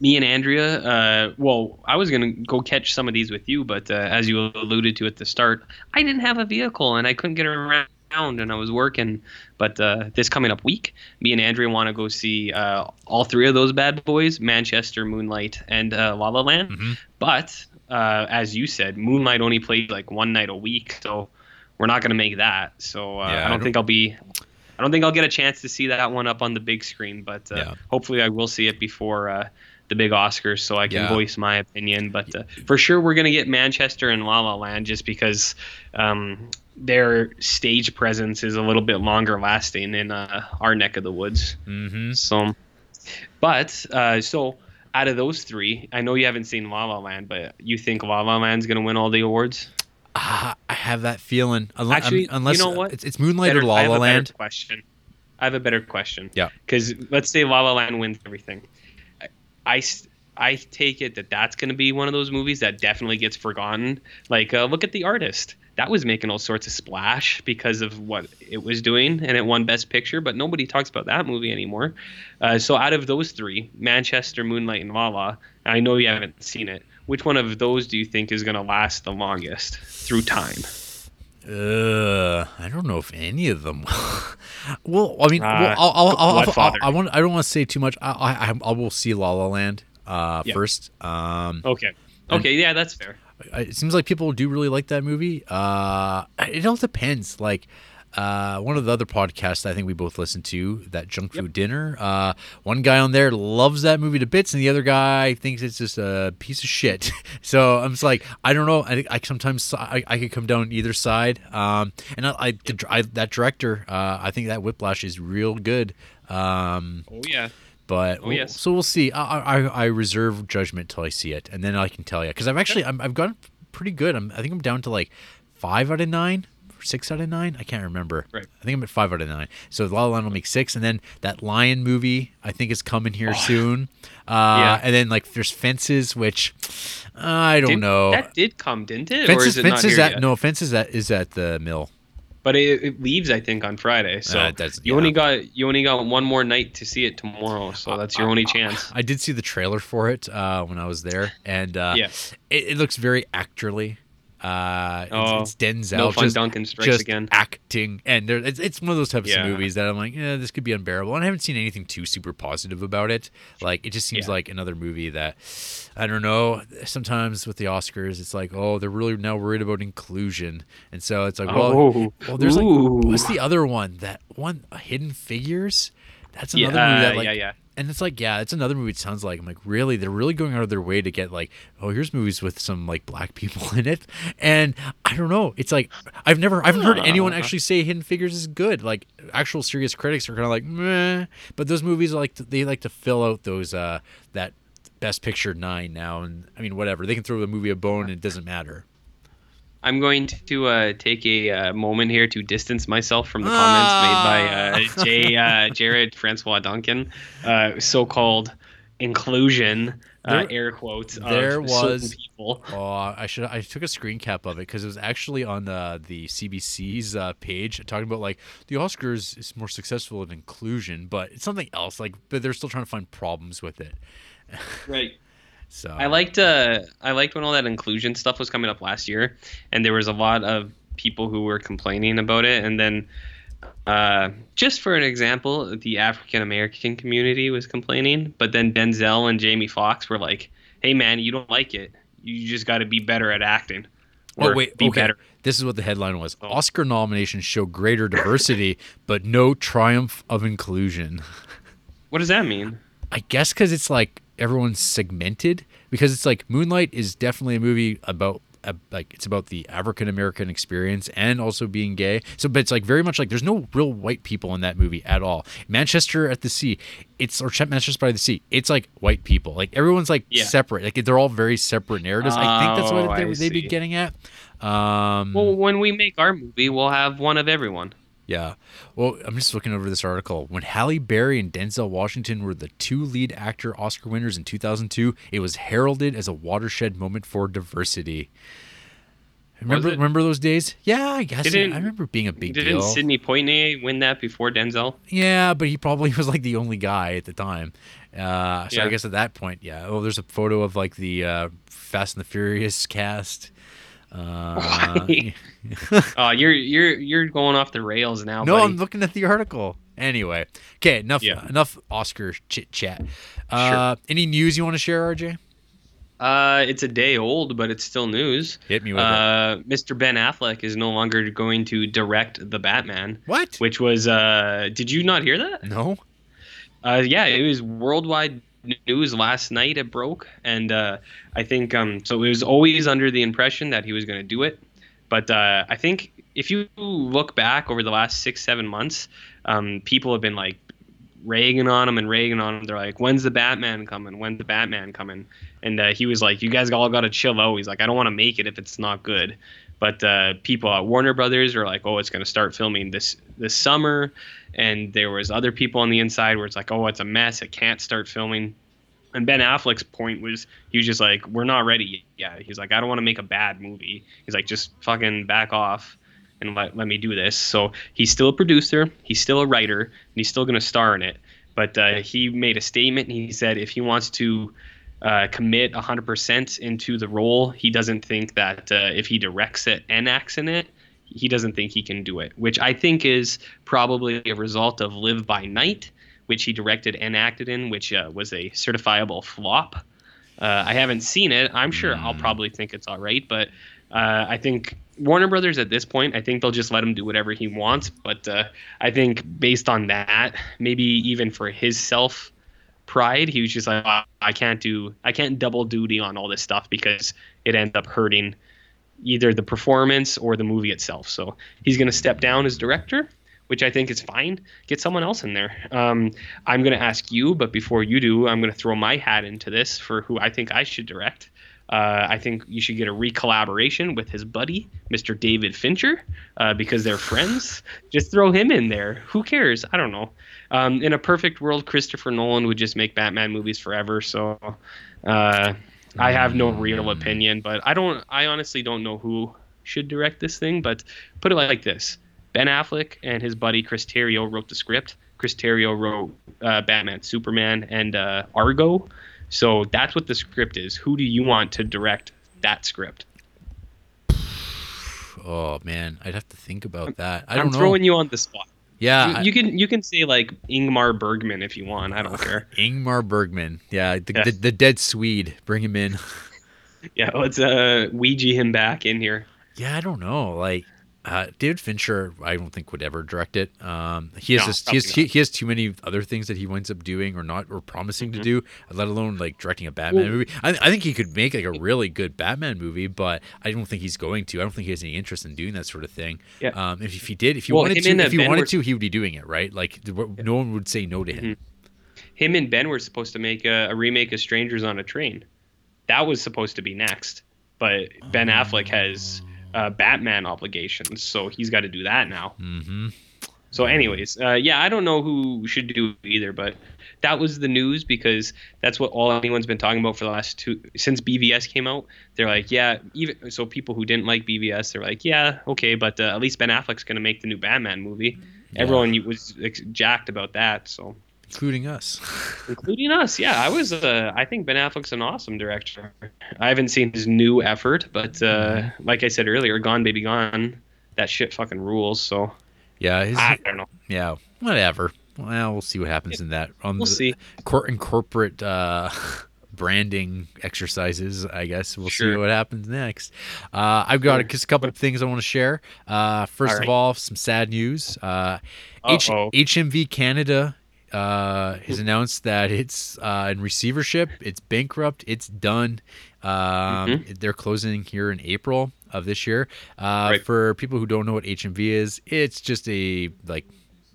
me and Andrea, uh, well, I was gonna go catch some of these with you, but uh, as you alluded to at the start, I didn't have a vehicle and I couldn't get around, and I was working. But uh, this coming up week, me and Andrea want to go see uh, all three of those bad boys: Manchester, Moonlight, and uh, La La Land. Mm-hmm. But uh, as you said, Moonlight only played like one night a week, so we're not gonna make that. So yeah, I, don't I don't think I'll be I don't think I'll get a chance to see that one up on the big screen, but uh, yeah. hopefully I will see it before uh, the big Oscars so I can yeah. voice my opinion. But uh, for sure, we're going to get Manchester and La La Land just because um, their stage presence is a little bit longer lasting in uh, our neck of the woods. Mm-hmm. So, but uh, so out of those three, I know you haven't seen La La Land, but you think La La Land's going to win all the awards? Uh, I have that feeling. Actually, unless you know what? It's, it's Moonlight better, or La La Land. question. I have a better question. Yeah. Because let's say La La Land wins everything. I, I take it that that's going to be one of those movies that definitely gets forgotten. Like, uh, look at The Artist. That was making all sorts of splash because of what it was doing, and it won Best Picture, but nobody talks about that movie anymore. Uh, so, out of those three, Manchester, Moonlight, and La La, I know you haven't seen it. Which one of those do you think is going to last the longest through time? Uh, I don't know if any of them. well, I mean, Uh, well, I'll, I'll, I'll, I'll. I want. I don't want to say too much. I, I, I, I will see La La Land uh, Yeah. first. Um, Okay. Okay, yeah, that's fair. It seems like people do really like that movie. Uh, it all depends. Like uh, one of the other podcasts I think we both listen to, that Junk Food Dinner. Uh, one guy on there loves that movie to bits, and the other guy thinks it's just a piece of shit. so I'm just like, I don't know. I, I sometimes I, I could come down either side. Um, and I, I, the, I that director, uh, I think that Whiplash is real good. Um, Oh yeah. but Oh, yes. so we'll see. I, I I reserve judgment till I see it, and then I can tell you because I've actually I'm, I've gotten pretty good. I'm I think I'm down to like five out of nine, six out of nine. I can't remember. Right. I think I'm at five out of nine. So La La Land will make six, and then that Lion movie I think is coming here soon. Uh, Yeah. And then like there's Fences, which I don't Did- know. That did come, didn't it? or Fences, is it not Fences here at no Fences at is at the mill. But it, it leaves, I think, on Friday. So Uh, you yeah. only got you only got one more night to see it tomorrow. So that's your only chance. I did see the trailer for it uh, when I was there, and uh, Yeah. it, it looks very actorly. Uh, it's, Oh, it's Denzel no fun just, Duncan strikes just again. acting, and there, it's, it's one of those types Yeah. of movies that I'm like, yeah, this could be unbearable. And I haven't seen anything too super positive about it. Like it just seems Yeah. like another movie that I don't know. Sometimes with the Oscars, it's like, oh, they're really now worried about inclusion, and so it's like, well, Oh. well, there's like, what's the other one? That one, Hidden Figures. That's another Yeah, movie that uh, like yeah, yeah. And it's like, yeah, it's another movie. It sounds like I'm like, really, they're really going out of their way to get like, oh, here's movies with some like black people in it, and I don't know. It's like I've never, I haven't heard anyone actually say Hidden Figures is good. Like actual serious critics are kind of like, meh. But those movies like they like to fill out those uh that Best Picture nine now, and I mean whatever they can throw the movie a bone, and it doesn't matter. I'm going to uh, take a uh, moment here to distance myself from the Ah. comments made by uh, Jay, uh, Jared Francois Duncan, uh, so-called inclusion, uh, There- air quotes. there certain was- people. Oh, I should. I took a screen cap of it because it was actually on the the CBC's uh, page talking about like the Oscars is more successful in inclusion, but it's something else. Like, but they're still trying to find problems with it. Right. So I liked uh I liked when all that inclusion stuff was coming up last year, and there was a lot of people who were complaining about it, and then. Uh, just for an example, the African American community was complaining, but then Denzel and Jamie Foxx were like, "Hey, man, you don't like it. You just got to be better at acting." Oh wait, be okay. better. This is what the headline was: Oh. Oscar nominations show greater diversity, but no triumph of inclusion. What does that mean? I guess because it's like everyone's segmented. Because it's like Moonlight is definitely a movie about uh, like it's about the African American experience and also being gay. So, but it's like very much like there's no real white people in that movie at all. Manchester at the Sea, it's or Ch- Manchester by the Sea, it's like white people. Like everyone's like Yeah. separate. Like they're all very separate narratives. I think that's Oh, what they, they'd be getting at. Um, Well, when we make our movie, we'll have one of everyone. Yeah. Well, I'm just looking over this article. When Halle Berry and Denzel Washington were the two lead actor Oscar winners in 2002, it was heralded as a watershed moment for diversity. Remember, remember those days? Yeah, I guess. Didn't- I remember being a big deal. Didn't deal. Sidney Poitier win that before Denzel? yeah, but he probably was like the only guy at the time. Uh, so I guess at that point, yeah. Oh, there's a photo of like the uh, Fast and the Furious cast. Uh? Oh, you're you're you're going off the rails now. No, buddy. I'm looking at the article. Anyway, okay, enough Yeah. enough Oscar chit chat. Uh, Any news you want to share, RJ? Uh, it's a day old, but it's still news. Hit me with it. Uh, Mr. Ben Affleck is no longer going to direct the Batman, What? which was. Uh, did you not hear that? No. Uh, yeah, it was worldwide news last night. It broke, and uh, I think um, so. It was always under the impression that he was going to do it, but uh, I think if you look back over the last six, seven months, um, people have been like ragging on him and ragging on him. They're like, "When's the Batman coming? When's the Batman coming?" And uh, he was like, "You guys all got to chill out." He's like, "I don't want to make it if it's not good." But uh, people at Warner Brothers are like, "Oh, it's going to start filming this this summer," and there was other people on the inside where it's like, "Oh, it's a mess. It can't start filming." And Ben Affleck's point was he was just like, "We're not ready yet." He's like, "I don't want to make a bad movie." He's like, "Just fucking back off and let, let me do this." So he's still a producer, he's still a writer, and he's still going to star in it. But uh, he made a statement. And he said if he wants to uh, commit 100% into the role, he doesn't think that uh, if he directs it and acts in it, he doesn't think he can do it. Which I think is probably a result of Live by Night which he directed and acted in, which uh, was a certifiable flop. Uh, I haven't seen it. I'm sure I'll hmm. probably think it's all right, but uh, I think Warner Brothers at this point, I think they'll just let him do whatever he wants. But uh, I think based on that, maybe even for his self pride, he was just like, I can't do, I can't double duty on all this stuff because it ends up hurting either the performance or the movie itself. So he's going to step down as director which I think is fine. Get someone else in there. Um, I'm going to ask you, but before you do, I'm going to throw my hat into this for who I think I should direct. Uh, I think you should get a recollaboration with his buddy, Mr. David Fincher, uh, because they're friends. Just throw him in there. Who cares? I don't know. Um, in a perfect world, Christopher Nolan would just make Batman movies forever. So uh, I have no real opinion, but I don't. I honestly don't know who should direct this thing. But put it like this: Ben Affleck and his buddy Chris Terrio wrote the script. Chris Terrio wrote uh, Batman, Superman, and uh, Argo. So that's what the script is. Who do you want to direct that script? Oh man, I'd have to think about that. I don't I'm know. throwing you on the spot. Yeah, you, you, can you can say like Ingmar Bergman if you want. I don't care. Ingmar Bergman, yeah, the, yeah. the, the dead Swede. Bring him in. yeah, let's uh Ouija him back in here. Yeah, I don't know. Like uh, David Fincher, I don't think would ever direct it. Um, he has no, this, he, has, he, he, has too many other things that he winds up doing or not or promising mm-hmm. to do, let alone like directing a Batman well, movie. I, I, think he could make like a really good Batman movie, but I don't think he's going to. I don't think he has any interest in doing that sort of thing. Yeah. Um, if, if he did, if he well, wanted to, if he ben wanted were... to, he would be doing it, right? Like yeah. no one would say no to him. Mm-hmm. Him and Ben were supposed to make a, a remake of Strangers on a Train. That was supposed to be next, but Ben oh. Affleck has uh, Batman obligations, so he's got to do that now. Mm-hmm. So, anyways, uh, yeah, I don't know who should do either, but that was the news because that's what all anyone's been talking about for the last two since BVS came out. They're like, yeah, even so, people who didn't like BVS, they're like, yeah, okay, but uh, at least Ben Affleck's gonna make the new Batman movie. Yeah. Everyone was jacked about that, so including us. including us, yeah. I was. Uh, I think Ben Affleck's an awesome director. I haven't seen his new effort, but uh, mm-hmm. like I said earlier, Gone Baby Gone, that shit fucking rules. So yeah, his, I don't know. Yeah, whatever. Well, we'll see what happens in that. On we'll the, see. Cor- in corporate uh, branding exercises, I guess we'll sure. see what happens next. Uh, I've got just a couple of things I want to share. Uh, first all right. of all, some sad news. Uh, H- HMV Canada uh, has announced that it's uh, in receivership. It's bankrupt. It's done. Um, mm-hmm. They're closing here in April of this year. Uh, right. For people who don't know what HMV is, it's just a like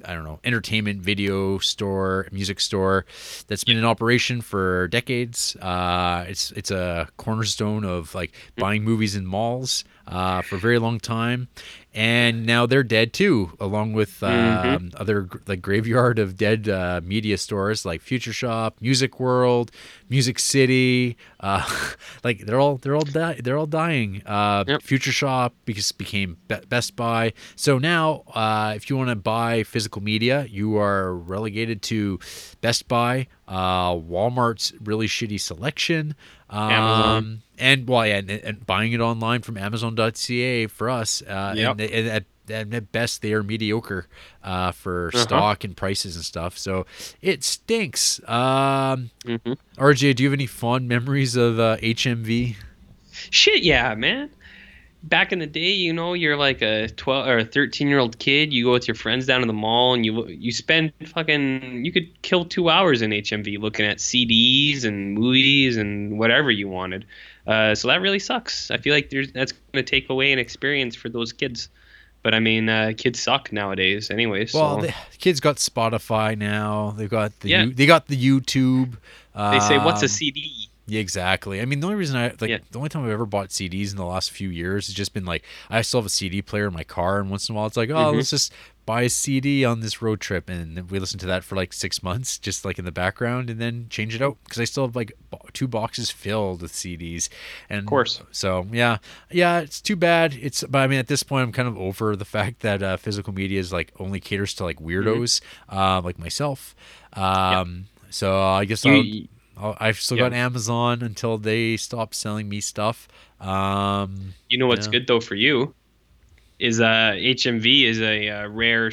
I don't know, entertainment video store, music store that's been in operation for decades. Uh, it's it's a cornerstone of like buying movies in malls uh, for a very long time, and now they're dead too, along with um, mm-hmm. other like graveyard of dead uh, media stores like Future Shop, Music World, Music City. Uh, like they're all they're all di- they're all dying. Uh, yep. Future Shop because became Be- Best Buy. So now, uh, if you want to buy physical media, you are relegated to Best Buy, uh, Walmart's really shitty selection. Um, Amazon. And well, yeah, and, and, buying it online from Amazon.ca for us. Uh, yep. and, and at, at best, they are mediocre uh, for uh-huh. stock and prices and stuff. So it stinks. Um, mm-hmm. RJ, do you have any fond memories of uh, HMV? Shit, yeah, man back in the day, you know, you're like a 12 or a 13 year old kid. You go with your friends down to the mall and you you spend fucking you could kill two hours in HMV looking at CDs and movies and whatever you wanted. Uh, so that really sucks. I feel like there's that's going to take away an experience for those kids. But I mean, uh, kids suck nowadays, anyways. Well, so. the kids got Spotify now. They've got the yeah. U, they got the YouTube. They say, "What's a um, CD?" Yeah, exactly. I mean, the only reason I like yeah. the only time I've ever bought CDs in the last few years has just been like I still have a CD player in my car, and once in a while it's like, oh, mm-hmm. let's just buy a CD on this road trip, and we listened to that for like six months, just like in the background, and then change it out because I still have like two boxes filled with CDs. And of course, so yeah, yeah, it's too bad. It's but I mean at this point I'm kind of over the fact that uh, physical media is like only caters to like weirdos mm-hmm. uh, like myself. Um, yep. So I guess you, I'll, i have still got Amazon until they stop selling me stuff. Um, you know what's yeah. good though for you is uh, HMV is a, a uh, rare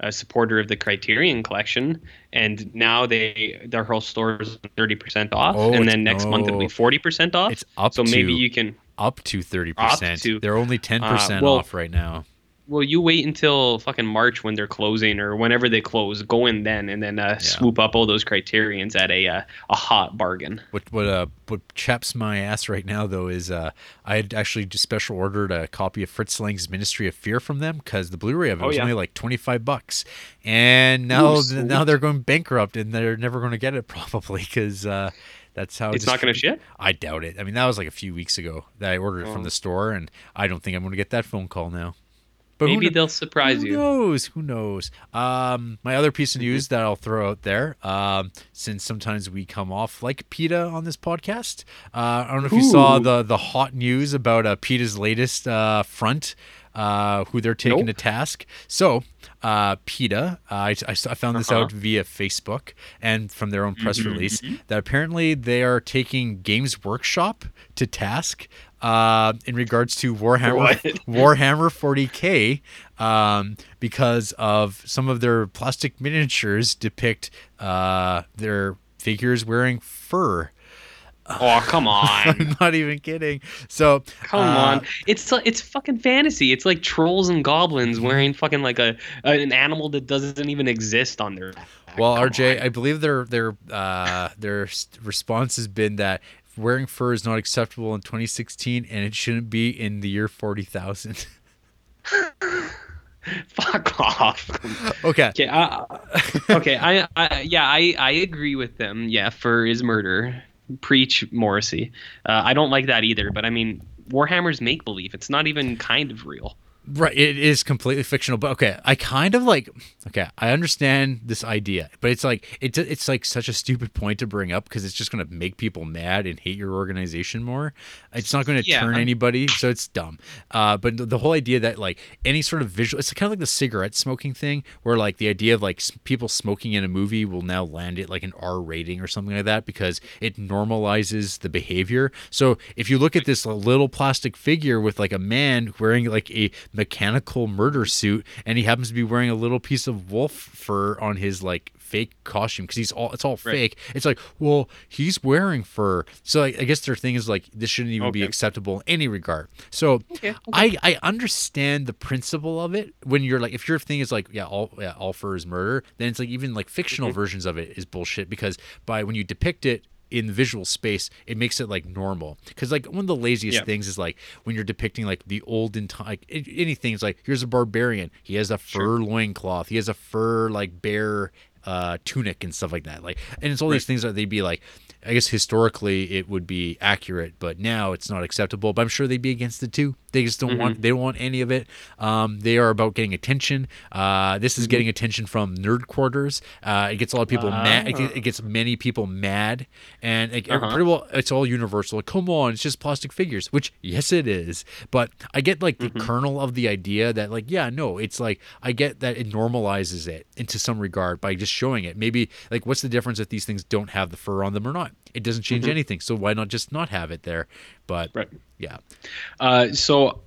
uh, supporter of the Criterion Collection, and now they their whole store is thirty percent off, oh, and then next month it'll be forty percent off. It's up so to, maybe you can up to thirty percent. They're only ten percent uh, well, off right now well, you wait until fucking March when they're closing or whenever they close. Go in then and then uh, yeah. swoop up all those criterions at a uh, a hot bargain. What what uh what chaps my ass right now though is uh I had actually just special ordered a copy of Fritz Lang's Ministry of Fear from them because the Blu-ray of it oh, was yeah. only like twenty five bucks, and now Ooh, now they're going bankrupt and they're never going to get it probably because. uh that's how it's not going to ship. I doubt it. I mean, that was like a few weeks ago that I ordered it oh. from the store, and I don't think I'm going to get that phone call now. But maybe they'll surprise who you. Who knows? Who knows? Um, my other piece of news that I'll throw out there, um, since sometimes we come off like PETA on this podcast. Uh, I don't know if Ooh. you saw the the hot news about uh, PETA's latest uh, front. Uh, who they're taking nope. to task. So, uh, PETA, uh, I, I, found this uh-huh. out via Facebook and from their own press mm-hmm. release mm-hmm. that apparently they are taking Games Workshop to task uh, in regards to Warhammer Warhammer 40k um, because of some of their plastic miniatures depict uh, their figures wearing fur. Oh come on! I'm not even kidding. So come uh, on, it's it's fucking fantasy. It's like trolls and goblins wearing fucking like a, an animal that doesn't even exist on their. Back. Well, come RJ, on. I believe their their uh, their response has been that wearing fur is not acceptable in 2016 and it shouldn't be in the year 40,000. Fuck off. Okay. Okay. Uh, okay. I, I yeah I I agree with them. Yeah, fur is murder. Preach Morrissey. Uh, I don't like that either. But I mean, Warhammer's make believe. It's not even kind of real. Right, it is completely fictional, but okay, I kind of like okay, I understand this idea, but it's like it's it's like such a stupid point to bring up because it's just going to make people mad and hate your organization more. It's not going to yeah, turn I'm... anybody, so it's dumb. Uh, but the, the whole idea that like any sort of visual, it's kind of like the cigarette smoking thing, where like the idea of like people smoking in a movie will now land it like an R rating or something like that because it normalizes the behavior. So if you look at this little plastic figure with like a man wearing like a mechanical murder suit, and he happens to be wearing a little piece of wolf fur on his like fake costume because he's all it's all right. fake. It's like, well, he's wearing fur, so I, I guess their thing is like this shouldn't even okay. be acceptable in any regard. So okay. Okay. I I understand the principle of it when you're like if your thing is like yeah all yeah all fur is murder, then it's like even like fictional mm-hmm. versions of it is bullshit because by when you depict it in visual space, it makes it like normal. Because like one of the laziest yeah. things is like when you're depicting like the olden time, like anything. It's like here's a barbarian. He has a fur sure. loincloth. He has a fur like bear uh, tunic and stuff like that. Like, and it's all right. these things that they'd be like, I guess historically it would be accurate, but now it's not acceptable. But I'm sure they'd be against it too. They just don't mm-hmm. want they don't want any of it. Um, they are about getting attention. Uh, this is mm-hmm. getting attention from nerd quarters. Uh, it gets a lot of people uh, mad. It, it, gets many people mad, and it, uh-huh. pretty well it's all universal. Like, come on, it's just plastic figures. Which yes, it is. But I get like the mm-hmm. kernel of the idea that like yeah, no, it's like I get that it normalizes it into some regard by just showing it. Maybe like what's the difference if these things don't have the fur on them or not? It doesn't change mm-hmm. anything. So why not just not have it there? But right. yeah. Uh, so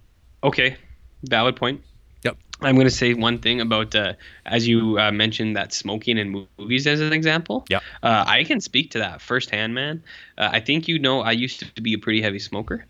okay, valid point. Yep. I'm going to say one thing about, uh, as you uh, mentioned, that smoking in movies as an example. Yeah. Uh, I can speak to that firsthand, man. Uh, I think you know I used to be a pretty heavy smoker,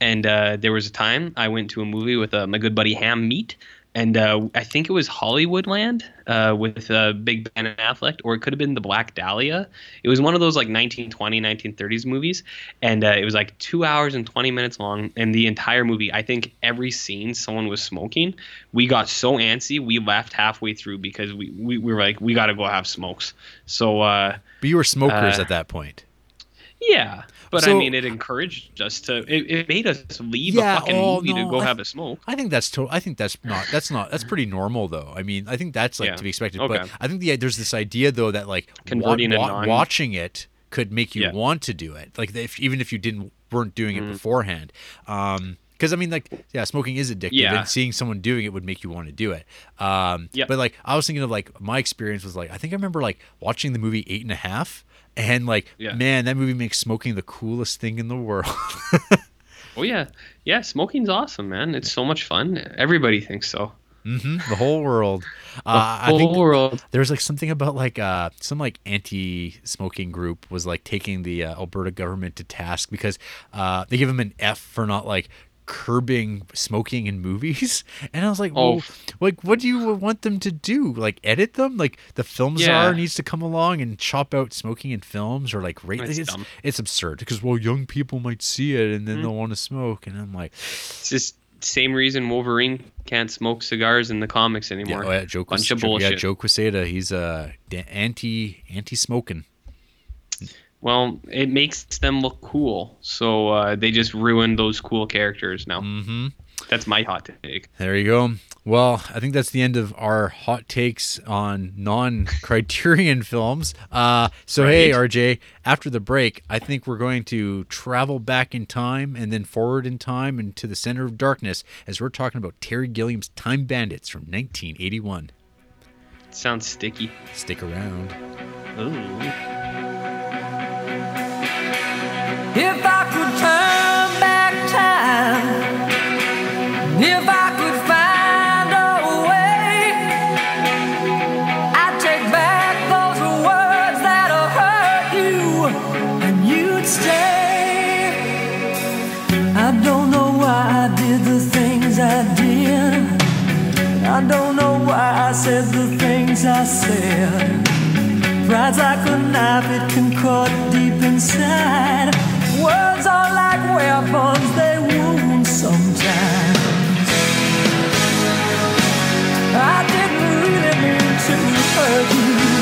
and uh, there was a time I went to a movie with uh, my good buddy Ham Meat, and uh, I think it was Hollywoodland uh, with uh, Big Ben and Affleck, or it could have been The Black Dahlia. It was one of those like 1920, 1930s movies, and uh, it was like two hours and 20 minutes long. And the entire movie, I think every scene someone was smoking. We got so antsy, we left halfway through because we, we, we were like, we got to go have smokes. So, uh, but you were smokers uh, at that point. Yeah, but I mean, it encouraged us to. It, it made us leave Yeah, a fucking oh, movie to go I- have a smoke. I think that's to- I think that's not that's not that's pretty normal though. I mean, I think that's like Yeah. to be expected. Okay. But I think the there's this idea though that like Converting a wa- non- watching it could make you Yeah. want to do it. Like if, even if you didn't weren't doing it Mm. beforehand. Um because I mean, like, yeah, smoking is addictive, Yeah. and seeing someone doing it would make you want to do it. Um, Yep. But like, I was thinking of like my experience was like, I think I remember like watching the movie Eight and a Half, and like, Yeah. man, that movie makes smoking the coolest thing in the world. Oh yeah, yeah. Smoking's awesome, man. It's so much fun. Everybody thinks so. hmm the whole world. The Uh, I whole think world. There's like something about like uh some like anti-smoking group was like taking the uh, Alberta government to task because uh they give them an F for not like curbing smoking in movies and I was like Oh. well, like what do you want them to do like edit them like the film Yeah. needs to come along and chop out smoking in films or like rate it's. It's absurd because well young people might see it and then they'll want to smoke and I'm like It's just same reason Wolverine can't smoke cigars in the comics yeah, anymore. oh, yeah Joe Bunch Quis- of Joe- yeah. Joe Quesada he's uh anti anti smoking Well, it makes them look cool, so uh, they just ruined those cool characters now. mm-hmm That's my hot take. There you go. Well, I think that's the end of our hot takes on non-Criterion films. Uh, so hey, RJ, after the break, I think we're going to travel back in time and then forward in time and to the center of darkness as we're talking about Terry Gilliam's Time Bandits from 1981. sounds sticky. Stick around. Ooh. If I could turn back time, if I could find a way, I'd take back those words that hurt you, and you'd stay. I don't know why I did the things I did. I don't know why I said the things I said. Pride's like a knife, it can cut deep inside. Words are like weapons, they wound sometimes. I didn't really mean to hurt you.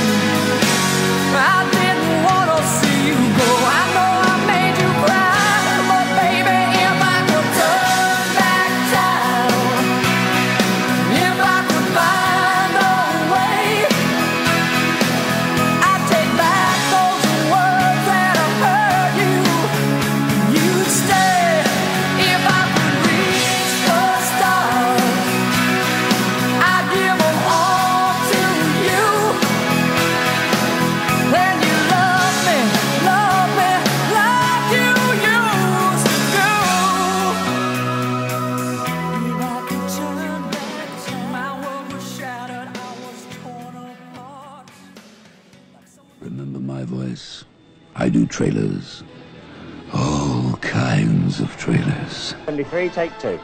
three take two.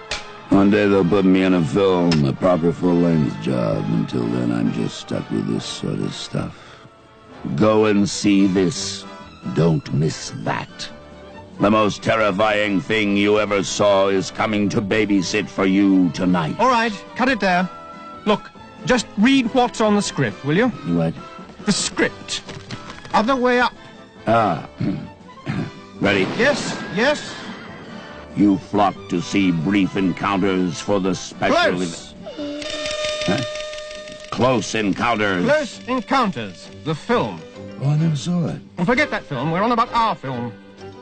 One day they'll put me in a film, a proper full-length job. Until then, I'm just stuck with this sort of stuff. Go and see this. Don't miss that. The most terrifying thing you ever saw is coming to babysit for you tonight. All right, cut it there. Look, just read what's on the script, will you? What? The script. Other way up. Ah. Ready? Yes, yes. You flock to see brief encounters for the special Close. Huh? Close encounters. Close Encounters, the film. Oh, I never saw it. Well, forget that film. We're on about our film.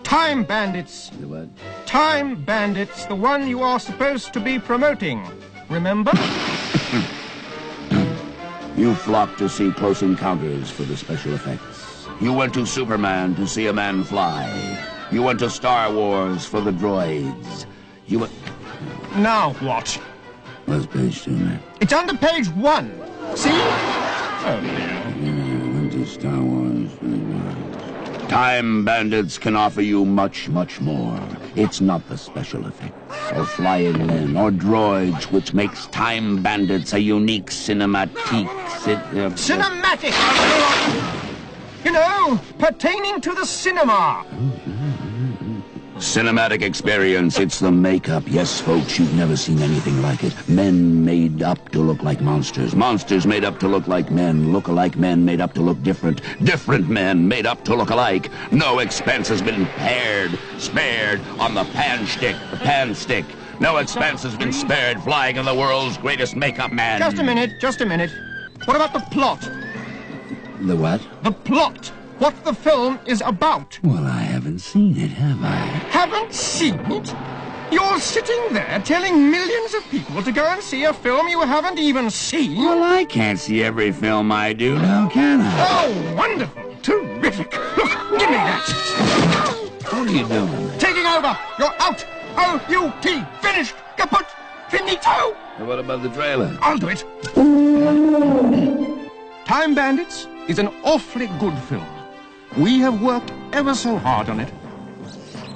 Time Bandits. The what? Time Bandits, the one you are supposed to be promoting. Remember? You flock to see Close Encounters for the special effects. You went to Superman to see a man fly. You went to Star Wars for the droids. You went... Now what? What's page two, man? It's under page one. See? Oh, dear. You went to Star Wars for the droids. Time Bandits can offer you much, much more. It's not the special effects, or flying men, or droids, which makes Time Bandits a unique cinematique... Cin- uh, Cinematic! You know, pertaining to the cinema. Cinematic experience, it's the makeup. Yes, folks, you've never seen anything like it. Men made up to look like monsters. Monsters made up to look like men. Look-alike men made up to look different. Different men made up to look alike. No expense has been pared, spared on the pan stick, the pan stick. No expense has been spared flying in the world's greatest makeup man. Just a minute, just a minute. What about the plot? The what? The plot. What the film is about. Well, I haven't seen it, have I? Haven't seen it? You're sitting there telling millions of people to go and see a film you haven't even seen? Well, I can't see every film I do now, can I? Oh, wonderful. Terrific. Look, give me that. What are you doing? Taking over. You're out. O-U-T. Finished. Kaput. Finito. And what about the trailer? I'll do it. Time Bandits is an awfully good film. We have worked ever so hard on it.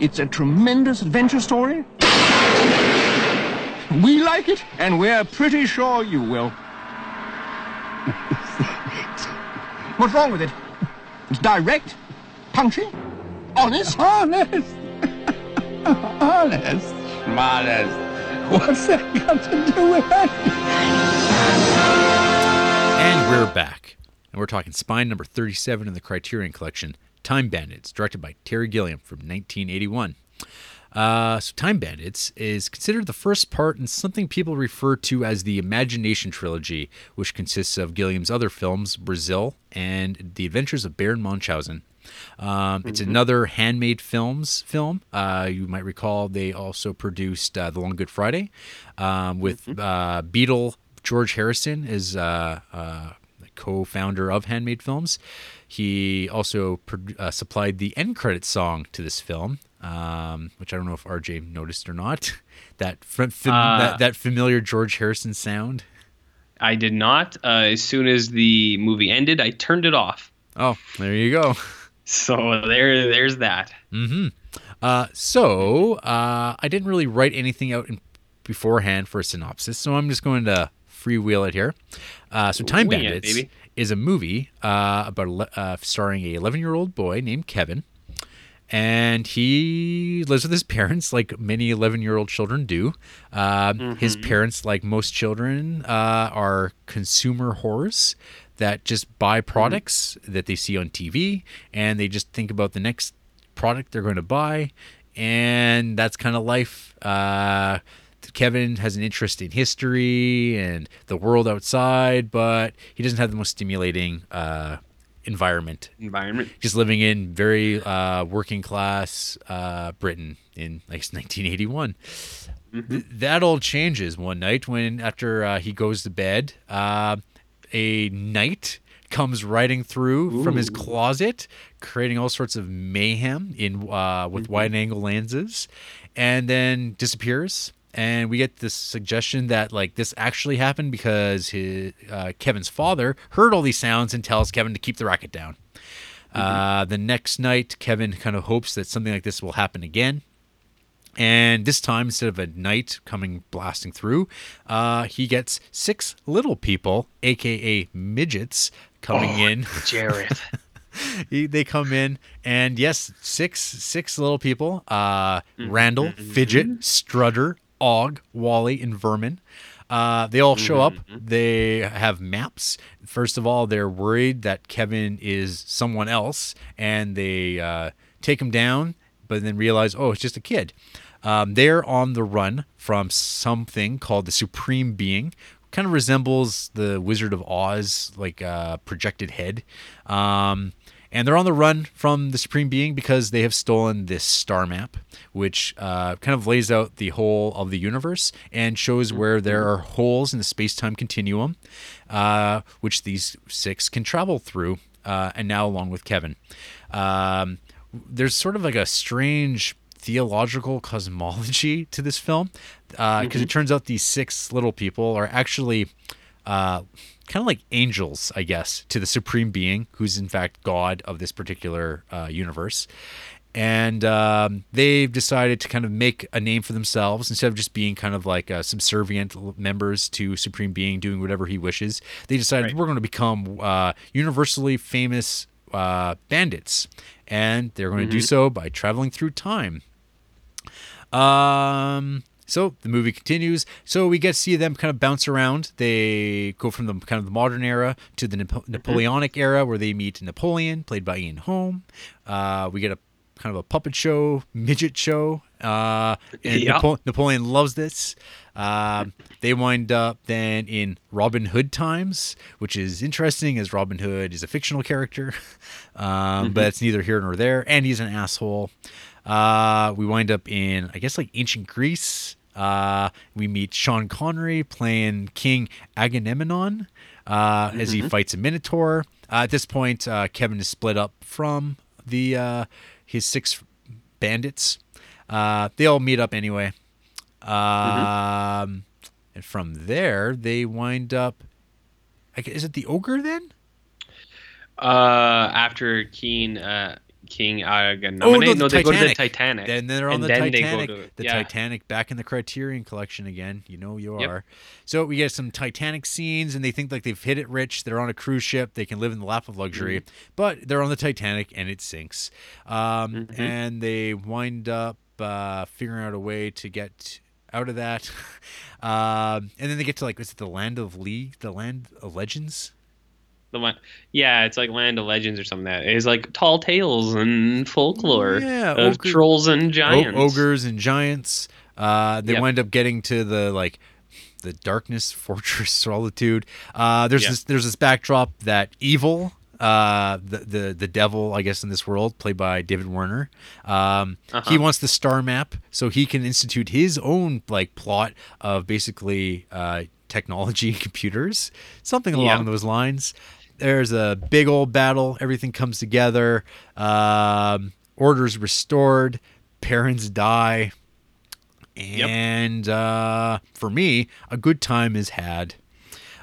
It's a tremendous adventure story. We like it, and we're pretty sure you will. What's wrong with it? It's direct, punchy, honest. Honest. Honest. Modest. What's that got to do with it? And we're back. And we're talking Spine number 37 in the Criterion Collection, Time Bandits, directed by Terry Gilliam from 1981. Uh, so, Time Bandits is considered the first part in something people refer to as the Imagination Trilogy, which consists of Gilliam's other films, Brazil and The Adventures of Baron Munchausen. Um, it's another handmade films film. Uh, you might recall they also produced uh, The Long Good Friday um, with uh, Beatle George Harrison as uh, uh, the co-founder of Handmade Films. He also uh, supplied the end credit song to this film, um, which I don't know if RJ noticed or not. that, fam- Uh, that that familiar George Harrison sound. I did not. Uh, as soon as the movie ended, I turned it off. Oh, there you go. So there, there's that. Uh, so uh, I didn't really write anything out in, beforehand for a synopsis, so I'm just going to freewheel it here. Uh, so Time Bandits is a movie uh, about uh, starring a 11 year old boy named Kevin, and he lives with his parents, like many 11 year old children do. Uh, His parents, like most children, uh, are consumer whores that just buy products that they see on TV, and they just think about the next product they're going to buy, and that's kind of life. Kevin has an interest in history and the world outside, but he doesn't have the most stimulating uh, environment. Environment. Just living in very uh, working class uh, Britain in guess 1981. Th- that all changes one night when, after uh, he goes to bed, uh, a knight comes riding through from his closet, creating all sorts of mayhem in uh, with wide angle lenses, and then disappears. And we get this suggestion that like this actually happened because his uh, Kevin's father heard all these sounds and tells Kevin to keep the racket down. Uh, the next night, Kevin kind of hopes that something like this will happen again. And this time, instead of a knight coming blasting through, uh, he gets six little people, aka midgets, coming in. Jared. They come in, and yes, six six little people: uh, Randall, Fidget, Strutter, Og, Wally, and Vermin. Uh, they all show up. They have maps. First of all, they're worried that Kevin is someone else, and they uh, take him down, but then realize, oh, it's just a kid. Um, they're on the run from something called the Supreme Being. Kind of resembles the Wizard of Oz, like uh, projected head. Um, and they're on the run from the Supreme Being because they have stolen this star map, which uh, kind of lays out the whole of the universe and shows where there are holes in the space time continuum, uh, which these six can travel through, uh, and now along with Kevin. Um, there's sort of like a strange theological cosmology to this film because it turns out these six little people are actually uh, kind of like angels, I guess, to the supreme being, who's in fact God of this particular uh, universe. And um, they've decided to kind of make a name for themselves instead of just being kind of like uh, subservient members to Supreme Being doing whatever he wishes. They decided Right. we're going to become uh, universally famous uh, bandits. And they're going to do so by traveling through time. Um. So the movie continues. So we get to see them kind of bounce around. They go from the kind of the modern era to the Napo- Napoleonic era, where they meet Napoleon, played by Ian Holm. Uh, we get a kind of a puppet show, midget show. Uh, and Yeah. Napo- Napoleon loves this. Um, they wind up then in Robin Hood times, which is interesting as Robin Hood is a fictional character, um, but it's neither here nor there, and he's an asshole. Uh, we wind up in, I guess, like ancient Greece. Uh, we meet Sean Connery playing King Agamemnon uh, as he fights a Minotaur. Uh, at this point, uh, Kevin is split up from the uh, his six bandits. Uh, they all meet up anyway. Um, and from there, they wind up. I Is it the ogre then? Uh, after King, uh, King Agamemnon, Oh, no, the no, they go to the Titanic. Then they're on and the then they go Titanic. to- the yeah. Titanic back in the Criterion Collection again. You know you Yep. are. So we get some Titanic scenes, and they think like they've hit it rich. They're on a cruise ship. They can live in the lap of luxury, Mm-hmm. but they're on the Titanic and it sinks. Um, Mm-hmm. And they wind up uh, figuring out a way to get out of that. um, and then they get to like, is it the land of league, the land of legends? The one, yeah, it's like Land of Legends or something. Like that it's like tall tales and folklore Yeah, of ogre- trolls and O- giants. ogres and giants. Uh, they Yep. wind up getting to the like the darkness fortress solitude. Uh, there's Yeah. this there's this backdrop that evil. Uh, the, the the devil, I guess, in this world, played by David Warner. Um, He Uh-huh. wants the star map so he can institute his own like plot of basically uh, technology and computers, something along Yeah. those lines. There's a big old battle. Everything comes together. Um, orders restored. Parents die. And uh, for me, a good time is had.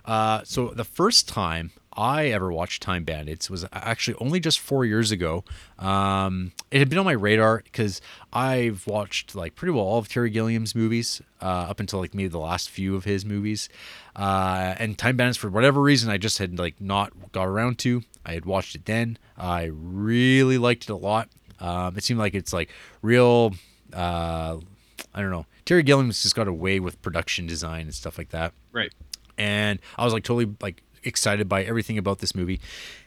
Uh, so the first time I ever watched Time Bandits was actually only just four years ago. Um, it had been on my radar because I've watched like pretty well all of Terry Gilliam's movies uh, up until like maybe the last few of his movies. Uh, and Time Bandits, for whatever reason, I just had like not got around to. I had watched it then. I really liked it a lot. Um, it seemed like it's like real. Uh, I don't know. Terry Gilliam's just got away with production design and stuff like that Right. and I was like totally like excited by everything about this movie.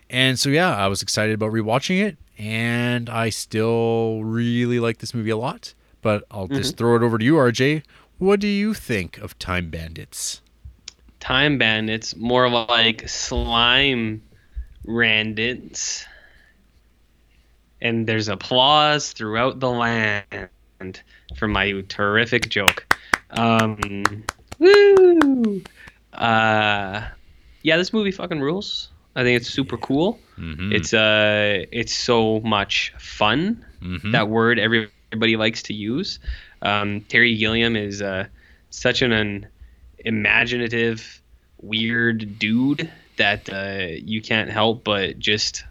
And so yeah, I was excited about rewatching it, and I still really like this movie a lot. But I'll just throw it over to you, RJ. What do you think of Time Bandits? Time Bandits, more of like slime randits. And there's applause throughout the land for my terrific joke. Um, woo! Uh, yeah, this movie fucking rules. I think it's super cool. Mm-hmm. It's uh, it's so much fun. Mhm. That word everybody likes to use. Um, Terry Gilliam is uh, such an, an imaginative, weird dude that uh, you can't help but just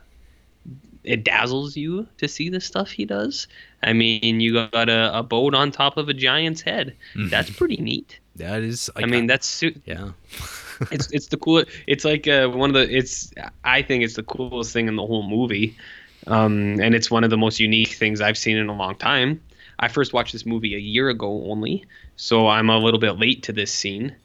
it dazzles you to see the stuff he does. I mean, you got a, a boat on top of a giant's head. That's pretty neat. that is. I mean, that's su- yeah. it's it's the cool. It's like uh, one of the. It's I think it's the coolest thing in the whole movie, um, and it's one of the most unique things I've seen in a long time. I first watched this movie a year ago only, so I'm a little bit late to this scene.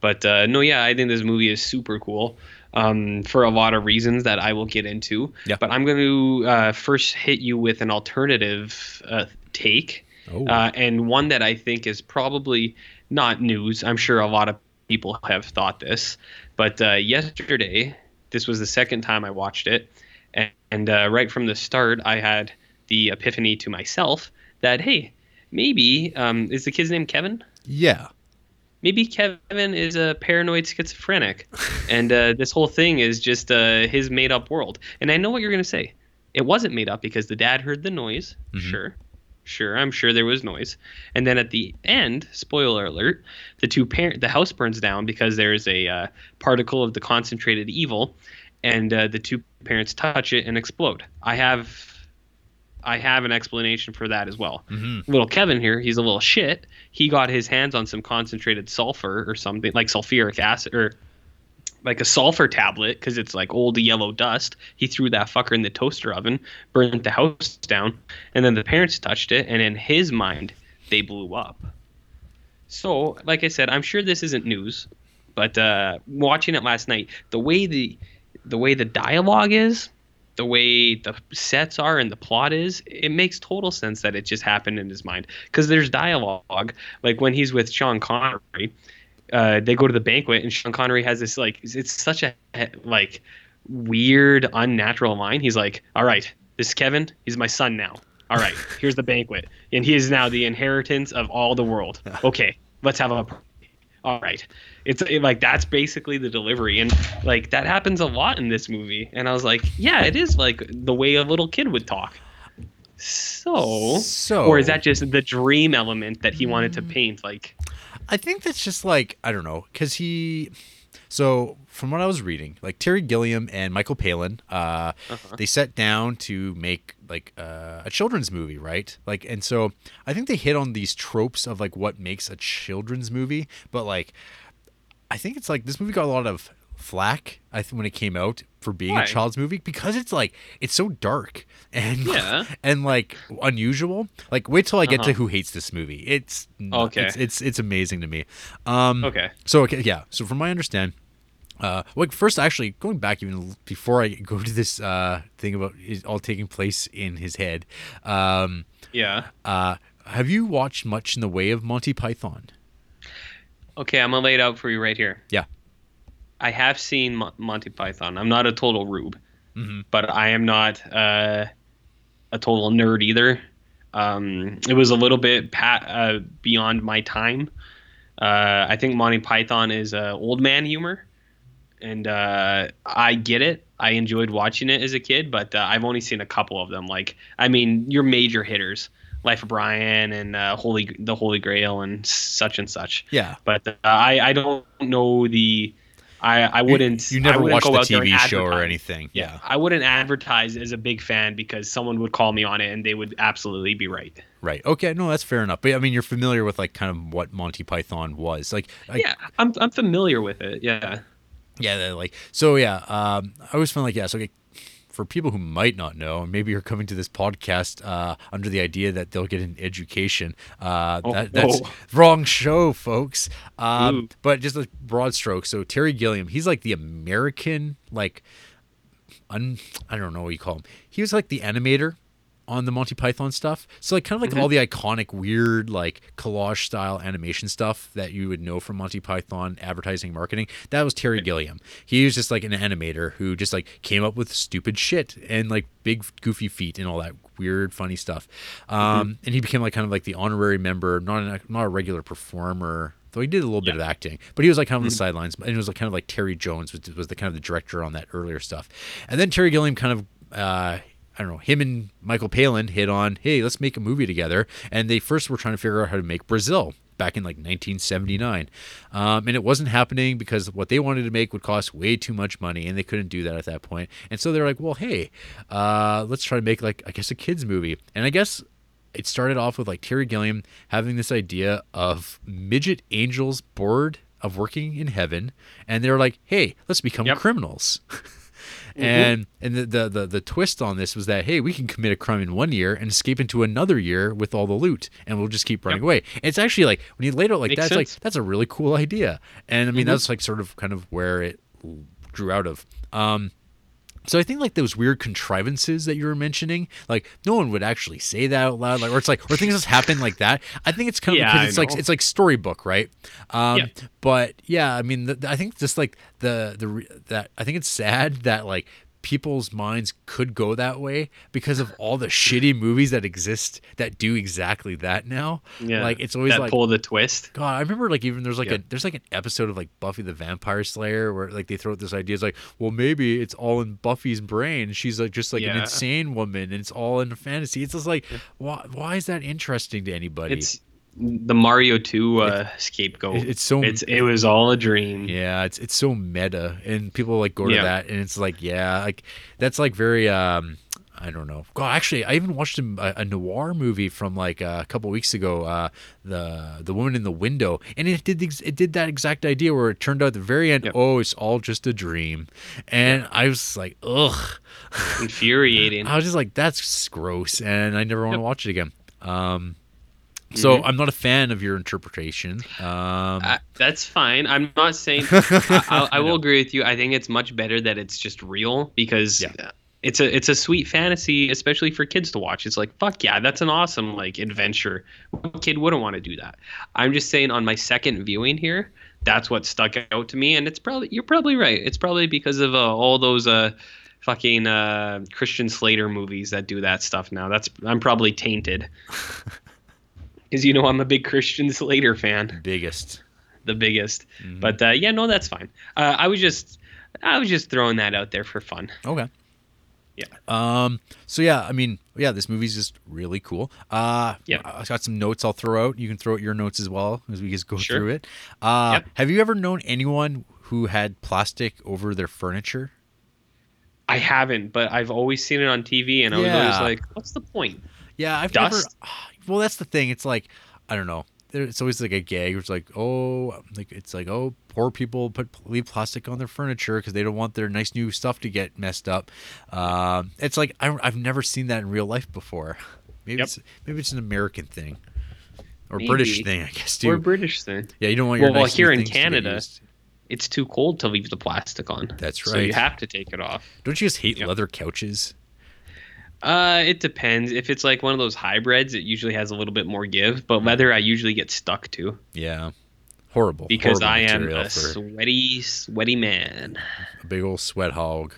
But uh, no, yeah, I think this movie is super cool um, for a lot of reasons that I will get into. Yeah. But I'm going to uh, first hit you with an alternative uh, take Oh. uh, and one that I think is probably not news. I'm sure a lot of people have thought this, but uh, yesterday, this was the second time I watched it, and, and uh, right from the start, I had the epiphany to myself that hey, maybe um, is the kid's name Kevin? yeah. Maybe Kevin is a paranoid schizophrenic, and uh, this whole thing is just uh, his made-up world. And I know what you're gonna say. It wasn't made up because the dad heard the noise. Sure, sure, I'm sure there was noise. And then at the end, spoiler alert, the two parent the house burns down because there's a uh, particle of the concentrated evil, and uh, the two parents touch it and explode. I have. I have an explanation for that as well. Little Kevin here, he's a little shit. He got his hands on some concentrated sulfur or something like sulfuric acid or like a sulfur tablet because it's like old yellow dust. He threw that fucker in the toaster oven, burned the house down, and then the parents touched it, and in his mind, they blew up. So, like I said, I'm sure this isn't news, but uh, watching it last night, the way the the way the dialogue is, the way the sets are and the plot is, it makes total sense that it just happened in his mind. Because there's dialogue, like when he's with Sean Connery, uh, they go to the banquet and Sean Connery has this like it's such a like weird unnatural line. He's like, "All right, this is Kevin. He's my son now. All right, here's the banquet, and he is now the inheritance of all the world. Okay, let's have a." All right, it's it, like that's basically the delivery, and like that happens a lot in this movie. And I was like, yeah, it is like the way a little kid would talk. So, So- or is that just the dream element that he wanted to mm. paint? Like, I think that's just like I don't know because he. So from what I was reading, like Terry Gilliam and Michael Palin, uh, they sat down to make like uh, a children's movie, right? Like, and so I think they hit on these tropes of like what makes a children's movie, but like I think it's like this movie got a lot of flack I think when it came out for being Why? a child's movie because it's like it's so dark and Yeah. and like unusual. Like wait till I get to Uh-huh. who hates this movie. It's Okay. it's it's, it's amazing to me. Um okay, so okay, yeah. So from my understand, uh, like first actually going back even before I go to this uh thing about it all taking place in his head, um, yeah. uh, have you watched much in the way of Monty Python? Okay, I'm gonna lay it out for you right here. Yeah. I have seen Mon- Monty Python. I'm not a total rube, but I am not uh, a total nerd either. Um, it was a little bit pa- uh, beyond my time. Uh, I think Monty Python is uh, old man humor, and uh, I get it. I enjoyed watching it as a kid, but uh, I've only seen a couple of them. Like, I mean, your major hitters, Life of Brian and uh, Holy, the Holy Grail, and such and such Yeah. but uh, I I don't know the I I wouldn't You I never wouldn't watched the out there and TV show or anything. Yeah. I wouldn't advertise as a big fan because someone would call me on it and they would absolutely be right. Right. Okay. No, that's fair enough. But I mean, you're familiar with like kind of what Monty Python was like. like Yeah, I'm I'm familiar with it. Yeah. Yeah, like so. Yeah, um, I always find like yeah. So for people who might not know, maybe you're coming to this podcast uh, under the idea that they'll get an education. Uh, Oh, that, that's wrong show, folks. Um, Ooh. but just a broad stroke. So Terry Gilliam, he's like the American like. Un, I don't know what you call him. He was like the animator on the Monty Python stuff. So like kind of like all the iconic weird like collage style animation stuff that you would know from Monty Python advertising marketing. That was Terry Gilliam. He was just like an animator who just like came up with stupid shit and like big goofy feet and all that weird funny stuff. Um and he became like kind of like the honorary member, not a, not a regular performer. Though he did a little bit of acting, but he was like kind of on the sidelines, and it was like kind of like Terry Jones was, was the kind of the director on that earlier stuff, and then Terry Gilliam kind of uh, I don't know, him and Michael Palin hit on, hey, let's make a movie together. And they first were trying to figure out how to make Brazil back in like 1979. Um, and it wasn't happening because what they wanted to make would cost way too much money and they couldn't do that at that point. And so they're like, well, hey, uh, let's try to make like, I guess, a kid's movie. And I guess it started off with like Terry Gilliam having this idea of midget angels bored of working in heaven. And they're like, hey, let's become Yep. criminals. And and the, the the the twist on this was that hey, we can commit a crime in one year and escape into another year with all the loot, and we'll just keep running Yep. away. It's actually like when you laid it out like Makes that, it's like that's a really cool idea. And I mean that's like sort of kind of where it drew out of. Um, so I think like those weird contrivances that you were mentioning, like no one would actually say that out loud, like or it's like or things just happen like that. I think it's kind of Yeah, because it's like it's like storybook, right? Um, Yeah. But yeah, I mean, the, I think just like the the re- that I think it's sad that like people's minds could go that way because of all the shitty movies that exist that do exactly that now. Yeah. like it's always that like pull the twist. God, I remember like even there's like Yeah. a there's like an episode of like Buffy the Vampire Slayer where like they throw out this idea. It's like, well, maybe it's all in Buffy's brain. She's like just like an insane woman, and it's all in a fantasy. It's just like, why why is that interesting to anybody? It's the Mario 2 uh, scapegoat. it- it's so- it's it was all a dream. yeah, it's it's so meta, and people like go to Yeah. that, and it's like, yeah, like that's like very um. I don't know. God, actually, I even watched a, a noir movie from like uh, a couple weeks ago, uh, the the woman in the window, and it did the it did that exact idea where it turned out at the very end, Yep. oh, it's all just a dream, and I was like, ugh, Infuriating. I was just like, that's gross, and I never want to Yep. watch it again. Um, So Mm-hmm. I'm not a fan of your interpretation. Um, Uh, that's fine. I'm not saying. I, I, I will agree with you. I think it's much better that it's just real because Yeah. it's a it's a sweet fantasy, especially for kids to watch. It's like fuck yeah, that's an awesome like adventure. What kid wouldn't want to do that? I'm just saying on my second viewing here, that's what stuck out to me, and it's probably you're probably right. It's probably because of uh, all those uh fucking uh Christian Slater movies that do that stuff now. That's I'm probably tainted. Because you know I'm a big Christian Slater fan biggest. the biggest. Mm-hmm. But uh, yeah, no, that's fine. Uh, I was just I was just throwing that out there for fun. Okay. Yeah. Um. So yeah, I mean, yeah, this movie's just really cool. Uh. Yeah. I got some notes I'll throw out. You can throw out your notes as well as we just go Sure. through it. Uh. Yep. Have you ever known anyone who had plastic over their furniture? I haven't, but I've always seen it on TV, and I was Yeah. always like, "What's the point?" Yeah, I've Dust? never. Well, that's the thing. It's like I don't know. It's always like a gag. It's like, oh, like it's like, oh, poor people put leave plastic on their furniture because they don't want their nice new stuff to get messed up. Um, it's like I, I've never seen that in real life before. Maybe Yep. it's maybe it's an American thing or British thing, I guess too. Or British thing. yeah, you don't want your Well, well, nice new here in to Canada- It's too cold to leave the plastic on. That's right. So you have to take it off. Don't you just hate Yep. leather couches? Uh, it depends. If it's like one of those hybrids, it usually has a little bit more give. But leather, I usually get stuck to Yeah, horrible. because horrible I am a sweaty, sweaty man. a big old sweat hog.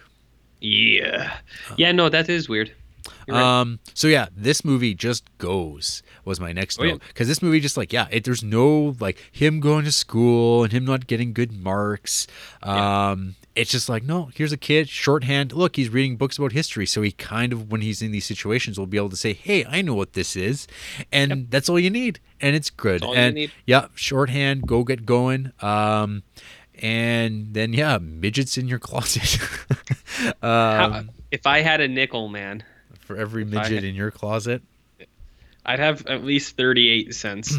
Yeah. Yeah. No, that is weird. Right. Um. So yeah, this movie just goes was my next Oh, yeah. note because this movie just like yeah, it, there's no like him going to school and him not getting good marks. Um. It's just like no, here's a kid shorthand. Look, he's reading books about history, so he kind of when he's in these situations will be able to say, "Hey, I know what this is," and that's all you need, and it's good. all you and need. yeah, shorthand, go get going. Um. And then yeah, midgets in your closet. How- um, if I had a nickel, man, for every midget had- in your closet. I'd have at least 38 cents.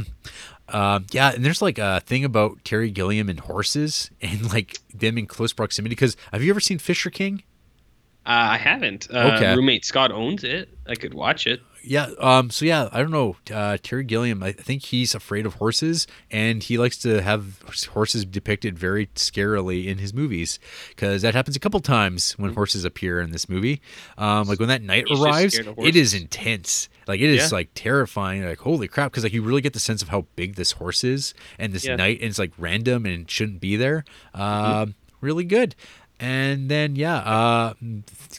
Um, yeah, and there's like a thing about Terry Gilliam and horses and like them in close proximity. Because have you ever seen Fisher King? Uh, I haven't. Uh, Okay. Roommate Scott owns it. I could watch it. Yeah. Um. So yeah, I don't know. Uh, Terry Gilliam. I think he's afraid of horses, and he likes to have horses depicted very scarily in his movies, because that happens a couple times when horses appear in this movie. Um, like when that knight He's arrives, it is intense. Like it is Yeah. like terrifying. Like holy crap! Because like you really get the sense of how big this horse is, and this Yeah. knight, and it's like random and shouldn't be there. Um, really good. And then, yeah, uh,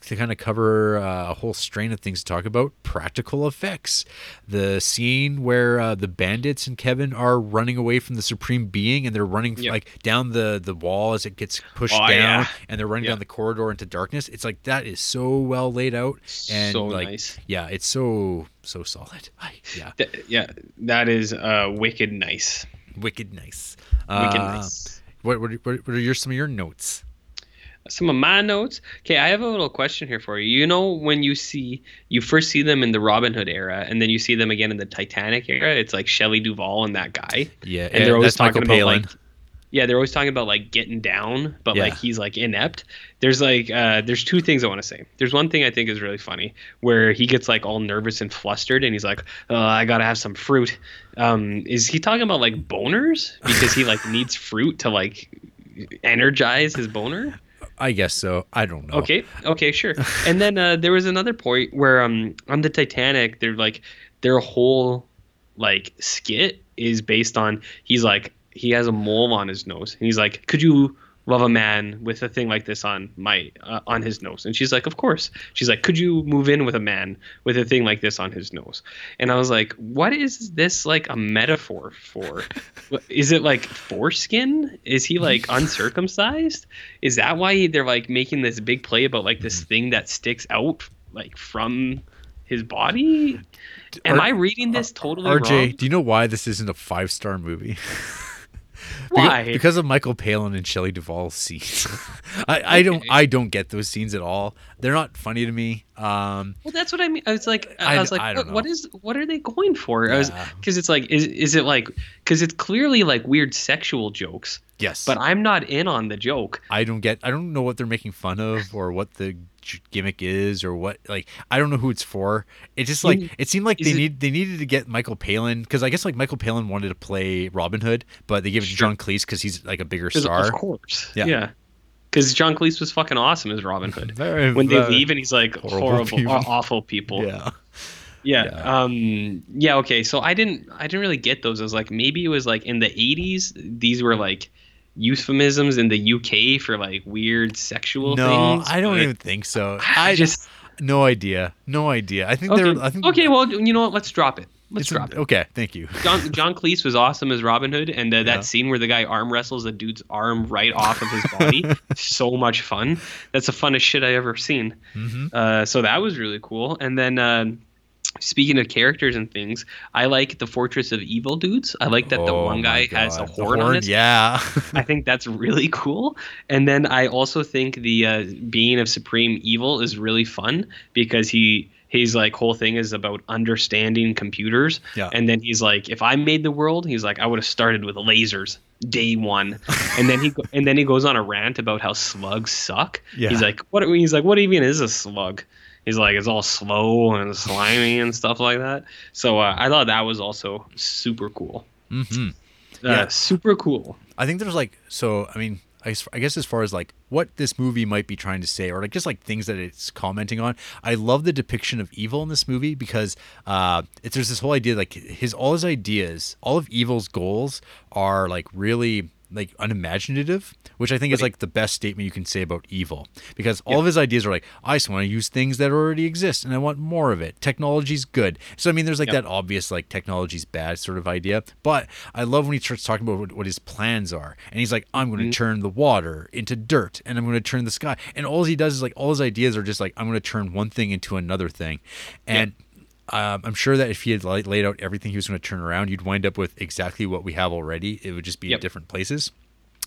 to kind of cover uh, a whole strain of things to talk about, practical effects. The scene where uh, the bandits and Kevin are running away from the Supreme Being, and they're running Yeah. like down the the wall as it gets pushed Oh, down, yeah. and they're running Yeah. down the corridor into darkness. It's like that is so well laid out, and So like, nice. yeah, it's so so solid. I, yeah, Th- yeah, that is uh, wicked nice. wicked nice. Wicked Uh, nice. What, what what what are your some of your notes? Some of my notes. Okay, I have a little question here for you. You know, when you see, you first see them in the Robin Hood era, and then you see them again in the Titanic era. It's like Shelley Duvall and that guy. Yeah, and they're always that's Michael talking about Palin. like yeah they're always talking about like getting down but Yeah. like he's like inept there's like uh there's two things i want to say there's one thing i think is really funny where he gets like all nervous and flustered and he's like oh, i gotta have some fruit um is he talking about like boners because he like needs fruit to like energize his boner I guess so. I don't know. Okay, okay, sure. And then uh, there was another point where um on the Titanic, they're like their whole like skit is based on he's like he has a mole on his nose and he's like, could you love a man with a thing like this on my uh, on his nose? And she's like, of course. She's like, could you move in with a man with a thing like this on his nose? And I was like, what is this like a metaphor for? is it like foreskin? Is he like uncircumcised? Is that why they're like making this big play about like this thing that sticks out like from his body? Am R- I reading this totally RJ, wrong? do you know why this isn't a five star movie? Why? Because of Michael Palin and Shelley Duvall's scenes. I, I don't I don't get those scenes at all. They're not funny to me. Um, Well, that's what I mean. I was like, I, I- was like, I what, what is, what are they going for? I was Yeah. because it's like, is is it like, because it's clearly like weird sexual jokes, yes, but I'm not in on the joke. I don't get I don't know what they're making fun of or what the gimmick is or what like I don't know who it's for. It just like it seemed like they it- need they needed to get Michael Palin because I guess like Michael Palin wanted to play Robin Hood, but they gave it to John Cleese because he's like a bigger star. Of course. Yeah. Yeah. Because John Cleese was fucking awesome as Robin Hood. Very, when they leave and he's like horrible horrible, people. awful people. Yeah. Yeah. Yeah. Um yeah, okay. So I didn't I didn't really get those. I was like maybe it was like in the 80s these were like euphemisms in the UK for like weird sexual No, things. I don't even think so. I I just no idea, no idea. I think okay. they're. I think okay, well, you know what? Let's drop it. Let's it's a- drop it. Okay, thank you. John John Cleese was awesome as Robin Hood, and uh, Yeah. that scene where the guy arm wrestles the dude's arm right off of his body, so much fun. That's the funnest shit I ever seen. Mhm. Uh, so that was really cool. And then um speaking of characters and things, I like the Fortress of Evil dudes. I like that the one guy has a. The horn on his. Yeah. I think that's really cool. And then I also think the uh, being of supreme evil is really fun because he his like whole thing is about understanding computers. Yeah. And then he's like, if I made the world, he's like, I would have started with lasers day one. and then he and then he goes on a rant about how slugs suck. Yeah. He's like, what? He's like, what even is a slug? He's like, it's all slow and slimy and stuff like that. So uh, I thought that was also super cool. hmm Uh, Yeah. super cool. I think there's like so. I mean, I guess as far as like what this movie might be trying to say, or like just like things that it's commenting on. I love the depiction of evil in this movie because uh, it's there's this whole idea like his all his ideas, all of evil's goals are like really like unimaginative, which I think is like the best statement you can say about evil because all of his ideas are like I just want to use things that already exist and I want more of it. Technology's good. So I mean, there's like Yep. that obvious like technology's bad sort of idea, but I love when he starts talking about what, what his plans are, and he's like, I'm going to mm-hmm. turn the water into dirt, and I'm going to turn the sky, and all he does is like all his ideas are just like I'm going to turn one thing into another thing, and. Um, I'm sure that if he had laid out everything he was going to turn around, you'd wind up with exactly what we have already. It would just be in different places.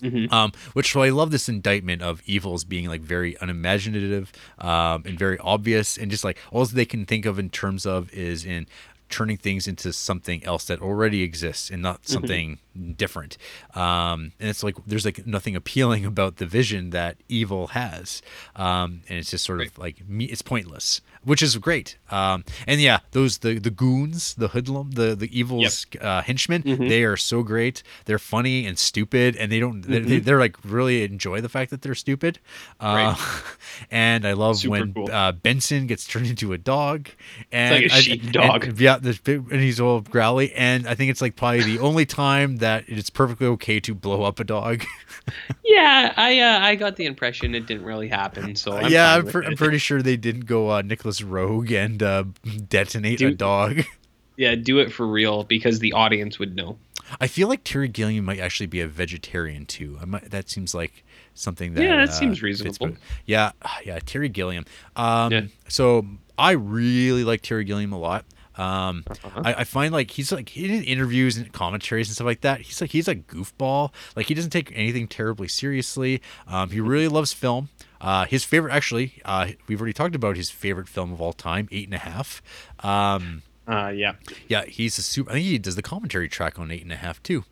Mhm. Um, which so I love this indictment of evils being like very unimaginative um, and very obvious, and just like all they can think of in terms of is in turning things into something else that already exists and not something different. Um, and it's like there's like nothing appealing about the vision that evil has, um, and it's just sort of like me. It's pointless, which is great. Um, and yeah, those the the goons, the hoodlum, the the evil's uh, henchmen, they are so great. They're funny and stupid, and they don't. They, they, they're like really enjoy the fact that they're stupid. Uh, and I love Super when cool. uh, Benson gets turned into a dog, and like a I- sheepdog. and- yeah, and he's all growly, and I think it's like probably the only time that it's perfectly okay to blow up a dog. Yeah, I uh, I got the impression it didn't really happen. So I'm yeah, I'm, pre- I'm pretty sure they didn't go uh, Nicolas Roeg and uh, detonate a dog. Yeah, do it for real because the audience would know. I feel like Terry Gilliam might actually be a vegetarian too. I might, that seems like something that Yeah, that uh, seems fits reasonable. with- Yeah, yeah, Terry Gilliam. Um, Yeah. So I really like Terry Gilliam a lot. Um, Uh-huh. I, I find like he's like in interviews and commentaries and stuff like that. He's like he's a goofball. Like he doesn't take anything terribly seriously. Um, he really loves film. Uh, his favorite, actually, uh, we've already talked about his favorite film of all time, Eight and a Half. Um, Uh, yeah. yeah, he's a super. I think he does the commentary track on Eight and a Half too.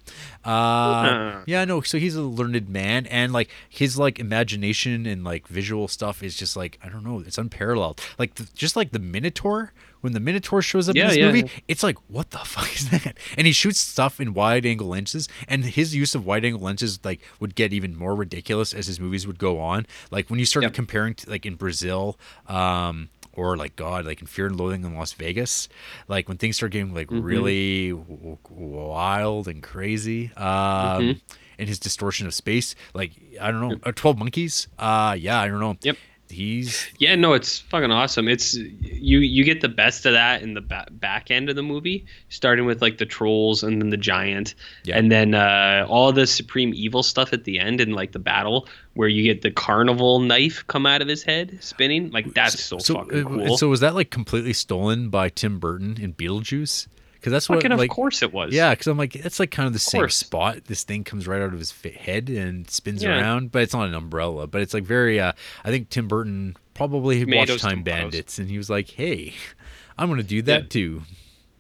Uh, yeah, no. So he's a learned man, and like his like imagination and like visual stuff is just like I don't know. It's unparalleled. Like the, just like the Minotaur. When the Minotaur shows up Yeah, in this yeah, movie, yeah. it's like what the fuck is that? And he shoots stuff in wide angle lenses, and his use of wide angle lenses like would get even more ridiculous as his movies would go on. Like when you started Yep. comparing to like in Brazil, um, or like God, like in Fear and Loathing in Las Vegas, like when things start getting like Mm-hmm. really w- w- wild and crazy, um, Mm-hmm. and his distortion of space, like I don't know, uh, Twelve Monkeys, uh, yeah, I don't know, Yep. He's Yeah, no, it's fucking awesome. It's you you get the best of that in the ba- back end of the movie, starting with like the trolls and then the giant, Yeah. and then uh, all the supreme evil stuff at the end and like the battle where you get the carnival knife come out of his head spinning. Like that's so, fucking uh, cool. So was that like completely stolen by Tim Burton in Beetlejuice? Because that's what fucking like of course it was. Yeah, because I'm like, it's like kind of the same course. spot. This thing comes right out of his head and spins Yeah. around, but it's not an umbrella. But it's like very. Uh, I think Tim Burton probably watched Time tomatoes. Bandits, and he was like, "Hey, I'm gonna do that Yeah. too,"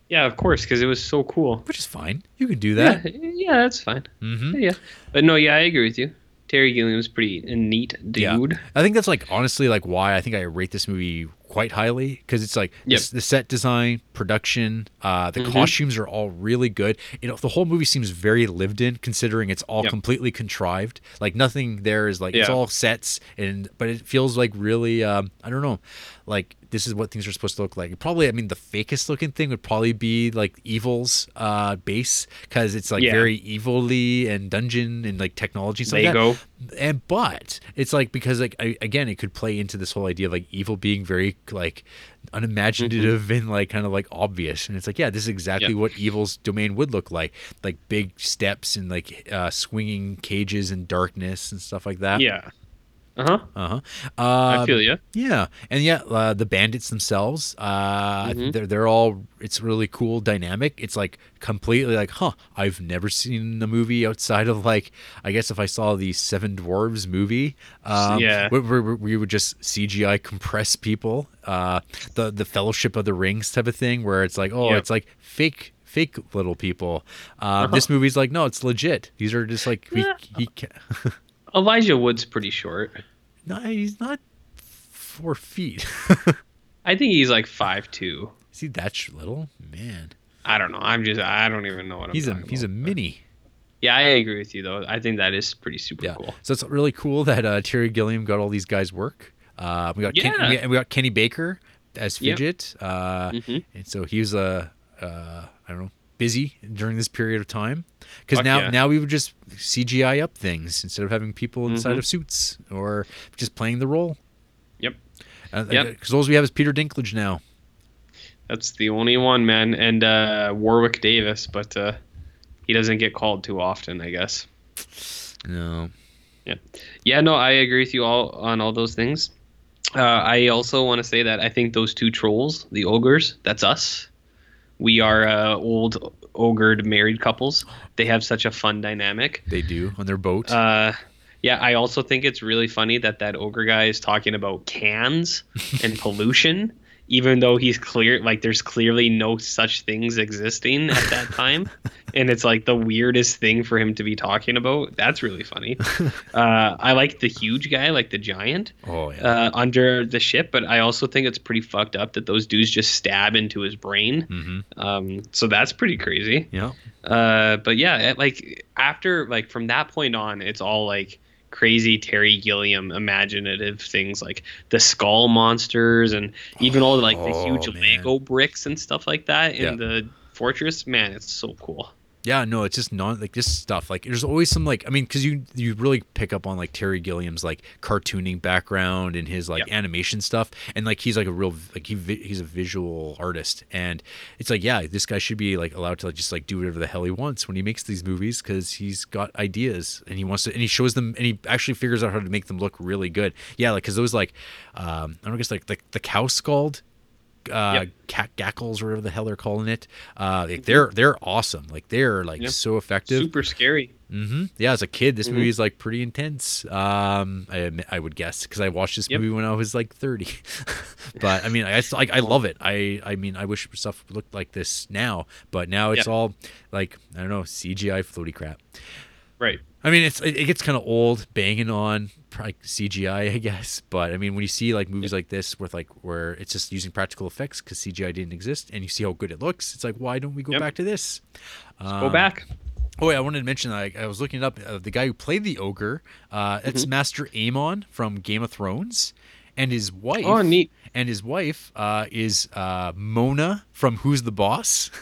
yeah, of course, because it was so cool. which is fine. You can do that. yeah, that's fine. hmm Yeah, but no, yeah, I agree with you. Terry Gilliam's pretty neat dude. Yeah. I think that's like honestly like why I think I rate this movie quite highly because it's like Yep. the, the set design, production, uh, the Mhm. costumes are all really good. You know, the whole movie seems very lived in, considering it's all Yep. completely contrived. Like nothing there is like it's all sets, and but it feels like really um, I don't know, like this is what things are supposed to look like. Probably, I mean, the fakest looking thing would probably be like Evil's uh, base because it's like Yeah. very evilly and dungeon and like technology stuff like Lego. and but it's like because like I, again it could play into this whole idea of like evil being very like unimaginative and like kind of like obvious and it's like yeah this is exactly Mm-hmm. Yeah. what evil's domain would look like like big steps and like uh swinging cages and darkness and stuff like that Yeah. Uh huh. uh-huh I Um, feel you. yeah, and yeah, uh, the bandits themselves, uh, Mhm. they're they're all. It's really cool dynamic. It's like completely like, huh? I've never seen a movie outside of like, I guess if I saw the Seven Dwarves movie, um, Yeah. where, where- where we would just CGI compress people, uh, the the Fellowship of the Rings type of thing, where it's like, oh, Yep. it's like fake. Fake little people. Uh, This movie's like, no, it's legit. These are just like he, he ca- Elijah Wood's pretty short. No, he's not four feet. I think he's like five two. Is he that little? Man, I don't know. I'm just. I don't even know what I'm. he's a he's a mini. Yeah, I agree with you though. I think that is pretty super Yeah. cool. So it's really cool that uh, Terry Gilliam got all these guys work. Uh, we got Ken, Yeah. we, got, we got Kenny Baker as Yep. Fidget, uh, Mhm. and so he was uh, uh, I don't know busy during this period of time because now yeah. now we would just CGI up things instead of having people inside Mhm. of suits or just playing the role. Yep. Because Yep. those we have is Peter Dinklage now. That's the only one, man, and uh, Warwick Davis, but uh, he doesn't get called too often, I guess. No. Yeah, no, I agree with you all on all those things. Uh, I also want to say that I think those two trolls, the ogres, that's us. We are uh, old ogred married couples. They have such a fun dynamic. They do on their boat. Uh, yeah, I also think it's really funny that that ogre guy is talking about cans and pollution, even though he's clear like there's clearly no such things existing at that time, and it's like the weirdest thing for him to be talking about. That's really funny. Uh, I like the huge guy, like the giant, oh yeah. uh, under the ship, but I also think it's pretty fucked up that those dudes just stab into his brain. mm-hmm. Um, so that's pretty crazy. Yeah. Uh, but yeah, it, like after like from that point on, it's all like crazy Terry Gilliam imaginative things like the skull monsters and even all like the Oh, huge man. Lego bricks and stuff like that in Yeah. the fortress. Man, it's so cool. Yeah, no, it's just not like this stuff. Like, there's always some like, I mean, because you you really pick up on like Terry Gilliam's like cartooning background and his like Yep. animation stuff, and like he's like a real like he he's a visual artist, and it's like yeah, this guy should be like allowed to like, just like do whatever the hell he wants when he makes these movies because he's got ideas and he wants to and he shows them and he actually figures out how to make them look really good. Yeah, like because those like um I don't guess like the the cow scald uh Yep. cat gackles or whatever the hell they're calling it uh like, they're they're awesome like they're like Yep. so effective Super scary. hmm Yeah, as a kid, this Mhm. movie is like pretty intense. Um, I I would guess because I watched this Yep. movie when I was like thirty. but I mean, I like I love it. I I mean, I wish stuff looked like this now, but now it's all like I don't know CGI floaty crap. Right. I mean, it's it, it gets kind of old banging on like CGI, I guess. But I mean, when you see like movies like this with like where it's just using practical effects because CGI didn't exist, and you see how good it looks, it's like why don't we go Yep. back to this? Go Um, back. Oh, yeah, I wanted to mention that I, I was looking it up. Uh, the guy who played the ogre, uh, that's Mm-hmm. Maester Aemon from Game of Thrones, and his wife. Oh, neat. And his wife uh, is uh, Mona from Who's the Boss.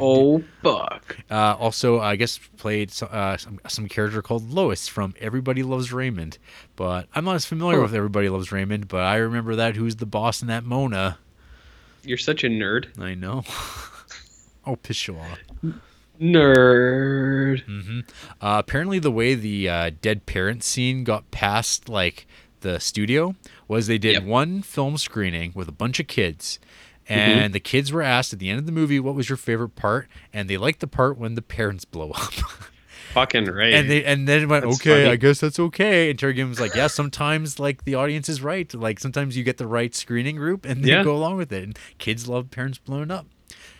Oh fuck. Uh, also, I guess played uh, some some character called Lois from Everybody Loves Raymond. But I'm not as familiar Huh. with Everybody Loves Raymond. But I remember that Who's the Boss in that Mona. You're such a nerd. I know. I'll piss you off. Nerd. hmm Uh, apparently, the way the uh, dead parent scene got past like the studio was they did Yep. one film screening with a bunch of kids, and the kids were asked at the end of the movie what was your favorite part, and they liked the part when the parents blow up. Fucking right. and they and then it went That's okay funny. i guess that's okay and terry Gilliam was like yeah sometimes like the audience is right like sometimes you get the right screening group and they Yeah. go along with it and kids love parents blowing up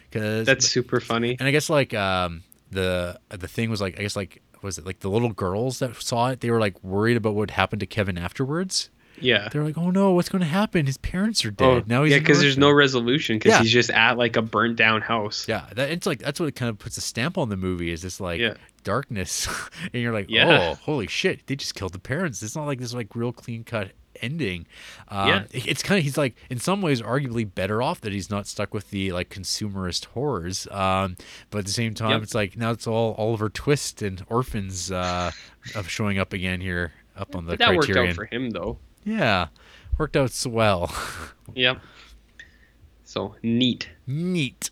because That's super funny. and i guess like um the the thing was like i guess like was it like the little girls that saw it? They were like worried about what happened to Kevin afterwards. Yeah. They're like, oh no, what's going to happen? His parents are dead. Oh, now he's yeah, because there's no resolution because Yeah. he's just at like a burnt down house. Yeah, that, it's like that's what it kind of puts a stamp on the movie. Is this like Yeah. darkness, and you're like, Yeah. oh, holy shit, they just killed the parents. It's not like this like real clean cut ending. Um, Yeah. it's kind of he's like in some ways arguably better off that he's not stuck with the like consumerist horrors. Um, but at the same time, Yep. it's like now it's all Oliver Twist and orphans uh, of showing up again here up on the But that worked out for him though. Yeah, worked out swell. Yep. So neat. Neat.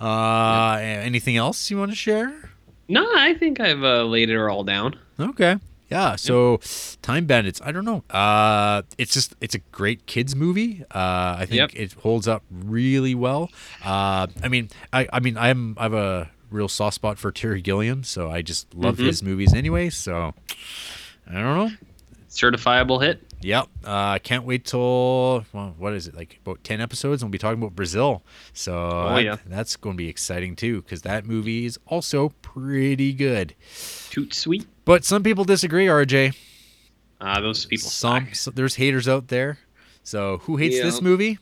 Uh, anything else you want to share? No, I think I've uh, laid it all down. Okay. Yeah. So, Time Bandits. I don't know. Uh, it's just it's a great kids movie. Uh, I think Yep. it holds up really well. Uh, I mean, I I mean, I'm I have a real soft spot for Terry Gilliam, so I just love Mhm. his movies anyway. So, I don't know. Certifiable hit. Yep. Uh, can't wait till well, what is it like about ten episodes? and We'll be talking about Brazil. So Oh, that- that's going to be exciting too because that movie is also pretty good. Toot sweet. But some people disagree. RJ. Ah, those people. some so there's haters out there. So who hates this movie?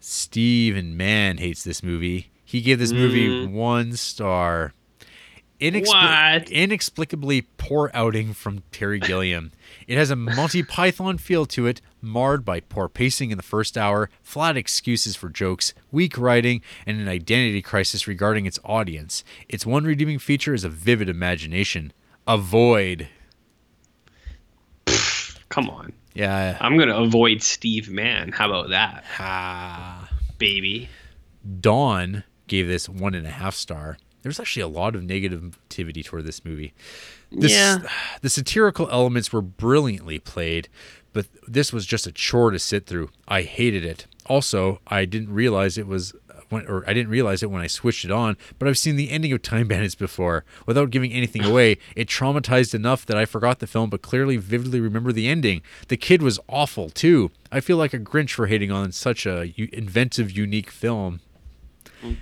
Steven Mann hates this movie. He gave this movie Mm. one star. Inexpli- What? Inexplicably poor outing from Terry Gilliam. it has a Monty Python feel to it, marred by poor pacing in the first hour, flat excuses for jokes, weak writing, and an identity crisis regarding its audience. Its one redeeming feature is a vivid imagination. Avoid. Come on. Yeah. I'm gonna avoid Steve Mann. How about that, Ah. baby? Dawn gave this one and a half star. There's actually a lot of negativity toward this movie. This, Yeah. The satirical elements were brilliantly played, but this was just a chore to sit through. I hated it. Also, I didn't realize it was uh, when, or I didn't realize it when I switched it on, but I've seen the ending of Time Bandits before. Without giving anything away, it traumatized enough that I forgot the film, but clearly vividly remember the ending. The kid was awful too. I feel like a Grinch for hating on such a inventive, unique film. Mm.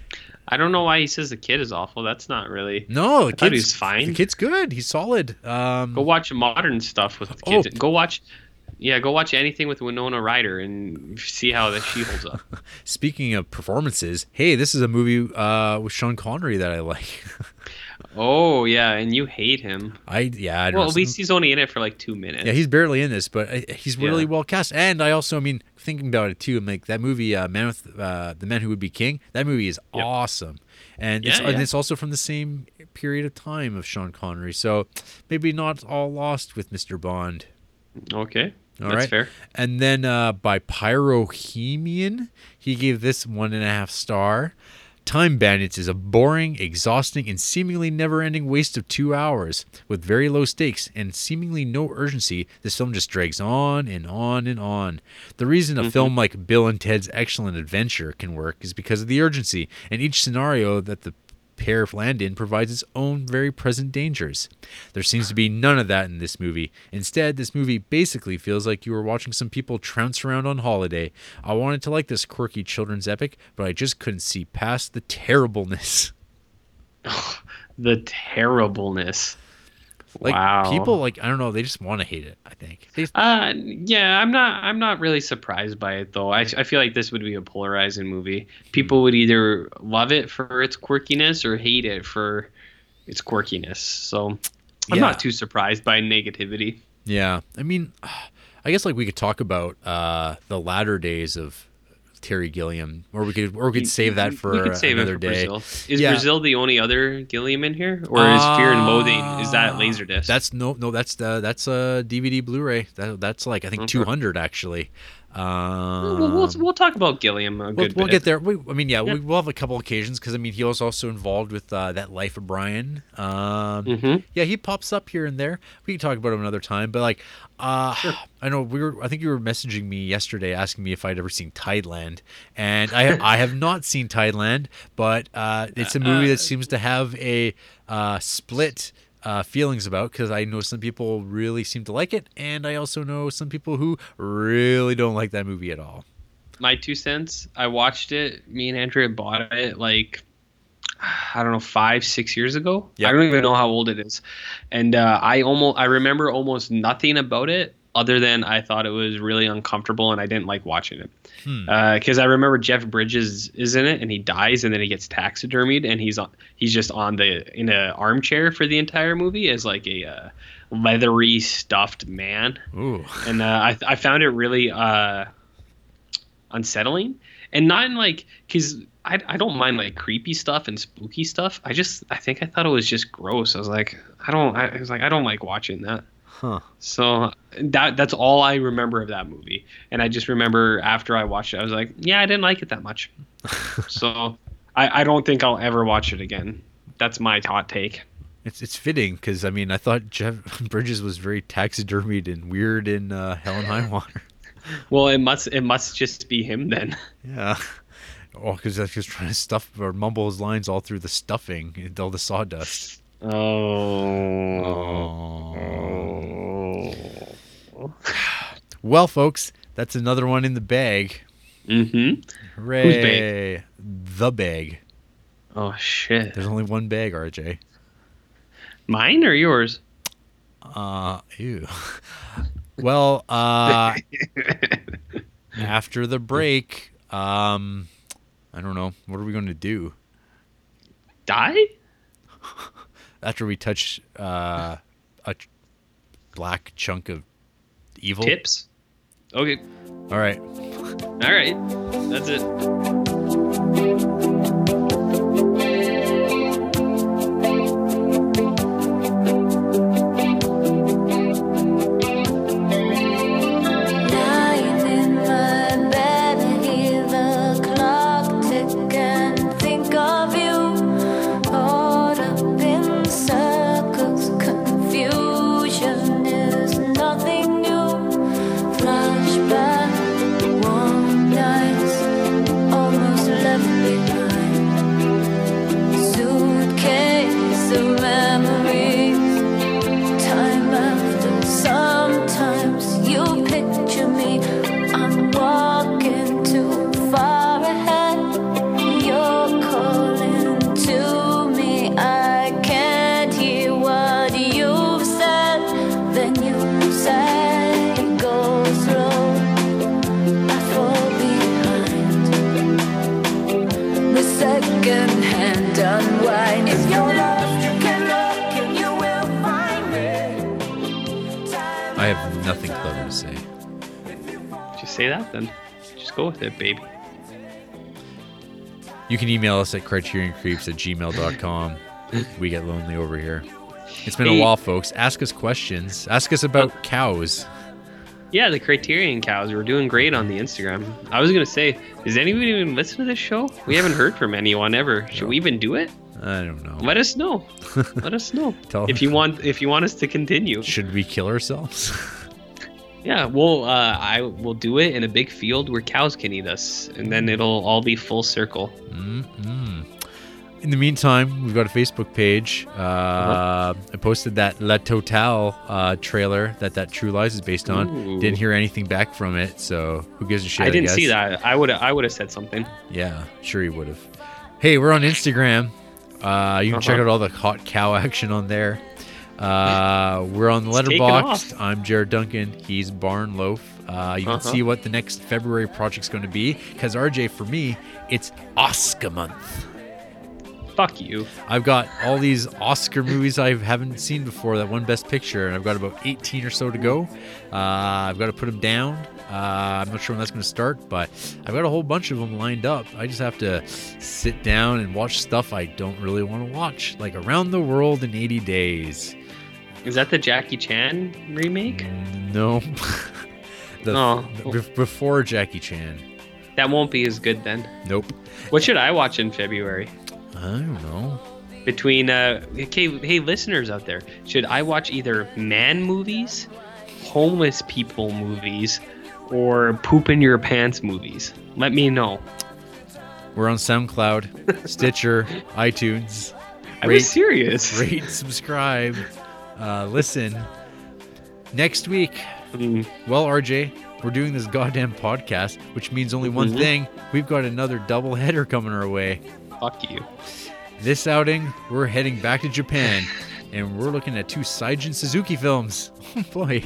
I don't know why he says the kid is awful. That's not really. No, the I thought he kid's fine. The kid's good. He's solid. Um, Go watch modern stuff with the kids. Oh. Go watch. Yeah, go watch anything with Winona Ryder and see how that she holds up. speaking of performances, hey, this is a movie uh, with Sean Connery that I like. oh yeah, and you hate him. I yeah, I Well, at least he's only in it for like two minutes. yeah, he's barely in this, but he's really Yeah. well cast. And I also, I mean, thinking about it too, I'm like that movie, uh, Man with uh, the Man Who Would Be King. That movie is Yep. awesome, and Yeah, it's, and it's also from the same period of time of Sean Connery. So maybe not all lost with Mr. Bond. okay. All That's right. fair. And then uh, by Pyrohemian, he gave this one and a half star. Time Bandits is a boring, exhausting, and seemingly never ending waste of two hours. With very low stakes and seemingly no urgency, this film just drags on and on and on. The reason a mm-hmm. film like Bill and Ted's Excellent Adventure can work is because of the urgency, and each scenario that the pair of land in provides its own very present dangers. There seems to be none of that in this movie. Instead, this movie basically feels like you were watching some people trounce around on holiday. I wanted to like this quirky children's epic, but I just couldn't see past the terribleness. The terribleness. Like wow. people like I don't know, they just want to hate it, I think. They, Uh, yeah, I'm not. I'm not really surprised by it though. I, I feel like this would be a polarizing movie. People would either love it for its quirkiness or hate it for its quirkiness. So I'm Yeah. not too surprised by negativity. yeah. I mean, I guess like we could talk about uh the latter days of Terry Gilliam or we could or we could save that for we could save another for day. Brazil. Is Yeah. Brazil the only other Gilliam in here, or is Fear and Loathing? Is that Ah, Laserdisc? That's no, no. That's the that's a DVD Blu-ray. That, that's like I think Okay. two hundred actually. Um, We'll, we'll, we'll talk about Gilliam a we'll, good we'll get there. We, I mean, yeah, Yeah. We, we'll have a couple occasions because I mean he was also involved with uh, that Life of Brian. Um, Mhm. Yeah, he pops up here and there. We can talk about him another time. But like, uh, I know we were. I think you were messaging me yesterday asking me if I'd ever seen Tideland, and I I have not seen Tideland, but uh, it's a movie that seems to have a uh, split. Uh, feelings about because I know some people really seem to like it, and I also know some people who really don't like that movie at all. my two cents. I watched it. Me and Andrea bought it like I don't know five six years ago. Yeah. I don't even know how old it is, and uh, I almost I remember almost nothing about it other than I thought it was really uncomfortable and I didn't like watching it. Hmm. Because I remember Jeff Bridges is in it and he dies and then he gets taxidermied and he's on he's just on the in a armchair for the entire movie as like a uh, leathery stuffed man Ooh. and uh, I I found it really uh, unsettling, and not in like because I I don't mind like creepy stuff and spooky stuff. I just I think I thought it was just gross. I was like I don't I was like I don't like watching that. Huh. So that that's all I remember of that movie, and I just remember after I watched it, I was like, yeah, I didn't like it that much. so I I don't think I'll ever watch it again. That's my hot take. It's it's fitting because I mean I thought Jeff Bridges was very taxidermied and weird in uh, Hell and High Water. Well, it must it must just be him then. Yeah. Oh, because he was trying to stuff or mumble his lines all through the stuffing and all the sawdust. Oh. Well, folks, that's another one in the bag. Mm-hmm. Hooray! bag? The bag. Oh shit. There's only one bag, RJ. Mine or yours? Uh, ew. Well, uh, after the break, um, I don't know. What are we going to do Die? After we touch uh, a ch- black chunk of evil? Tips? Okay. All right. All right. That's it. Say that then. Just go with it, baby. You can email us at criterioncreeps at gmail.com. we get lonely over here. It's been a while, folks. Ask us questions. Ask us about cows. Yeah, the Criterion cows were doing great on the Instagram. I was gonna say, does anybody even listen to this show? We haven't heard from anyone ever. Should we even do it? I don't know. Let us know. Let us know Tell- if you want. If you want us to continue. Should we kill ourselves? Yeah, well, uh, I will do it in a big field where cows can eat us, and then it'll all be full circle. mm In the meantime, we've got a Facebook page. Uh, Uh-huh. I posted that La Totale uh, trailer that that True Lies is based on. Ooh. Didn't hear anything back from it, so who gives a shit? I didn't guess. see that. I would. I would have said something. Yeah, sure he would have. Hey, we're on Instagram. Uh, you can check Uh-huh. out all the hot cow action on there. Uh, we're on the Letterboxd. I'm Jared Duncan. He's Barn Loaf. Uh, you can Uh-huh. see what the next February project's going to be. Because RJ, for me, it's Oscar month. Fuck you. I've got all these Oscar movies I haven't seen before that won Best Picture, and I've got about 18 or so to go. Uh, I've got to put them down. Uh, I'm not sure when that's going to start, but I've got a whole bunch of them lined up. I just have to sit down and watch stuff I don't really want to watch, like Around the World in 80 Days. Is that the Jackie Chan remake? No. the, Oh. be- before Jackie Chan. That won't be as good then. Nope. What should I watch in February? I don't know. Between uh, okay, hey listeners out there, should I watch either man movies, homeless people movies, or poop in your pants movies? Let me know. We're on SoundCloud, Stitcher, iTunes. I Rate- was serious. rate, subscribe, uh, listen. Next week, Mm, well, RJ, we're doing this goddamn podcast, which means only one Mhm. thing: we've got another double header coming our way. fuck you. This outing, we're heading back to Japan, and we're looking at two Seijun Suzuki films. Oh boy.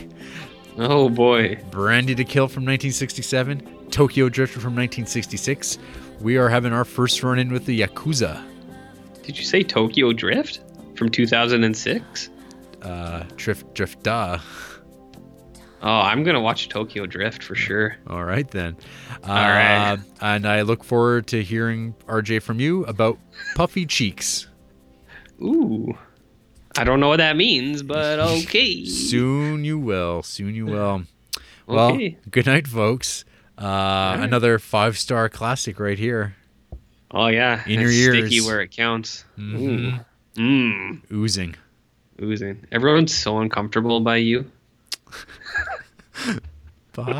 Oh boy. Branded to Kill from 1967, Tokyo Drifter from 1966. We are having our first run in with the Yakuza. Did you say Tokyo Drift from 2006? Uh, Drift Drifta. Oh, I'm gonna watch Tokyo Drift for sure. All right then. Uh, right. And I look forward to hearing RJ from you about Puffy Cheeks. Ooh. I don't know what that means, but okay. Soon you will. Soon you will. Well, Okay. good night, folks. Uh, Another five star classic right here. Oh yeah. In your it's Sticky where it counts. Mhm. Ooh. Mmm. Oozing. Oozing. Everyone's so uncomfortable by you. Bye.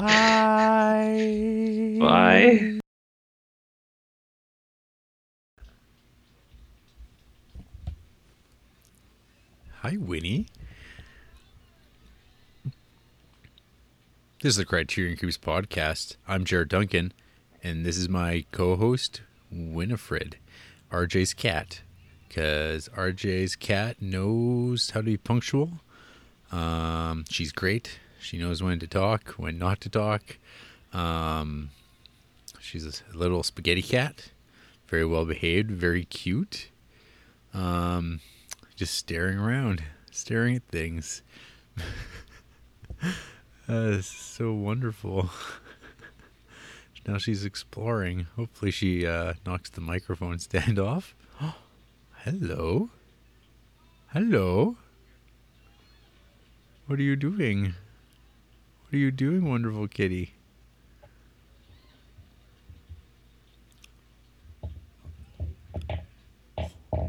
Bye. Hi, Winnie. This is the Criterion Cubes podcast. I'm Jared Duncan, and this is my co-host Winifred, RJ's cat, because RJ's cat knows how to be punctual. Um, she's great. She knows when to talk, when not to talk. Um, she's a little spaghetti cat, very well behaved, very cute. Um, just staring around, staring at things. uh, so wonderful. now she's exploring. Hopefully, she uh, knocks the microphone stand off. Hello. Hello. What are you doing? What are you doing, wonderful kitty?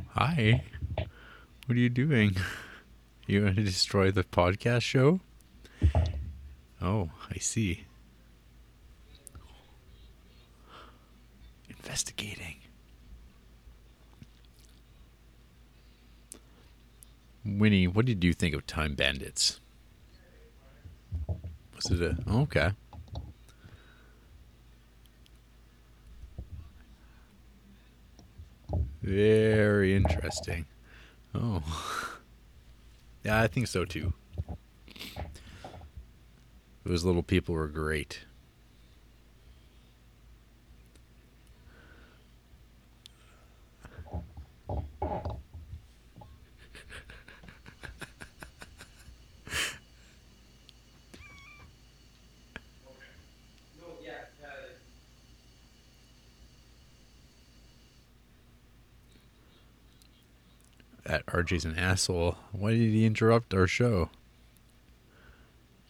Hi. What are you doing? You want to destroy the podcast show? Oh, I see. Investigating. Winnie, what did you think of Time Bandits? Was it a. oh, okay. Very interesting. Oh. Yeah, I think so too. Those little people were great. That RJ's an asshole. Why did he interrupt our show?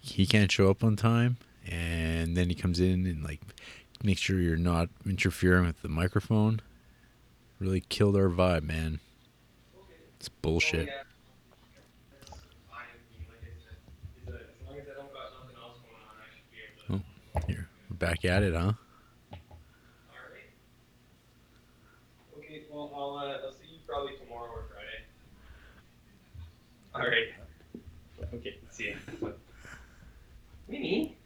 He can't show up on time, and then he comes in and like make sure you're not interfering with the microphone. Really killed our vibe, man. It's bullshit. Oh, here we're back at it, huh? Okay, well, I'll, uh, I'll see you probably tomorrow or Friday. All right. Okay, see ya. Minnie?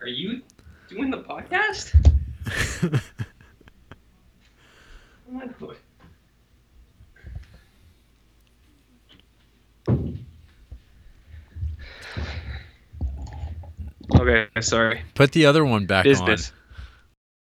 Are you doing the podcast? Oh. Okay, sorry. Put the other one back Business. on.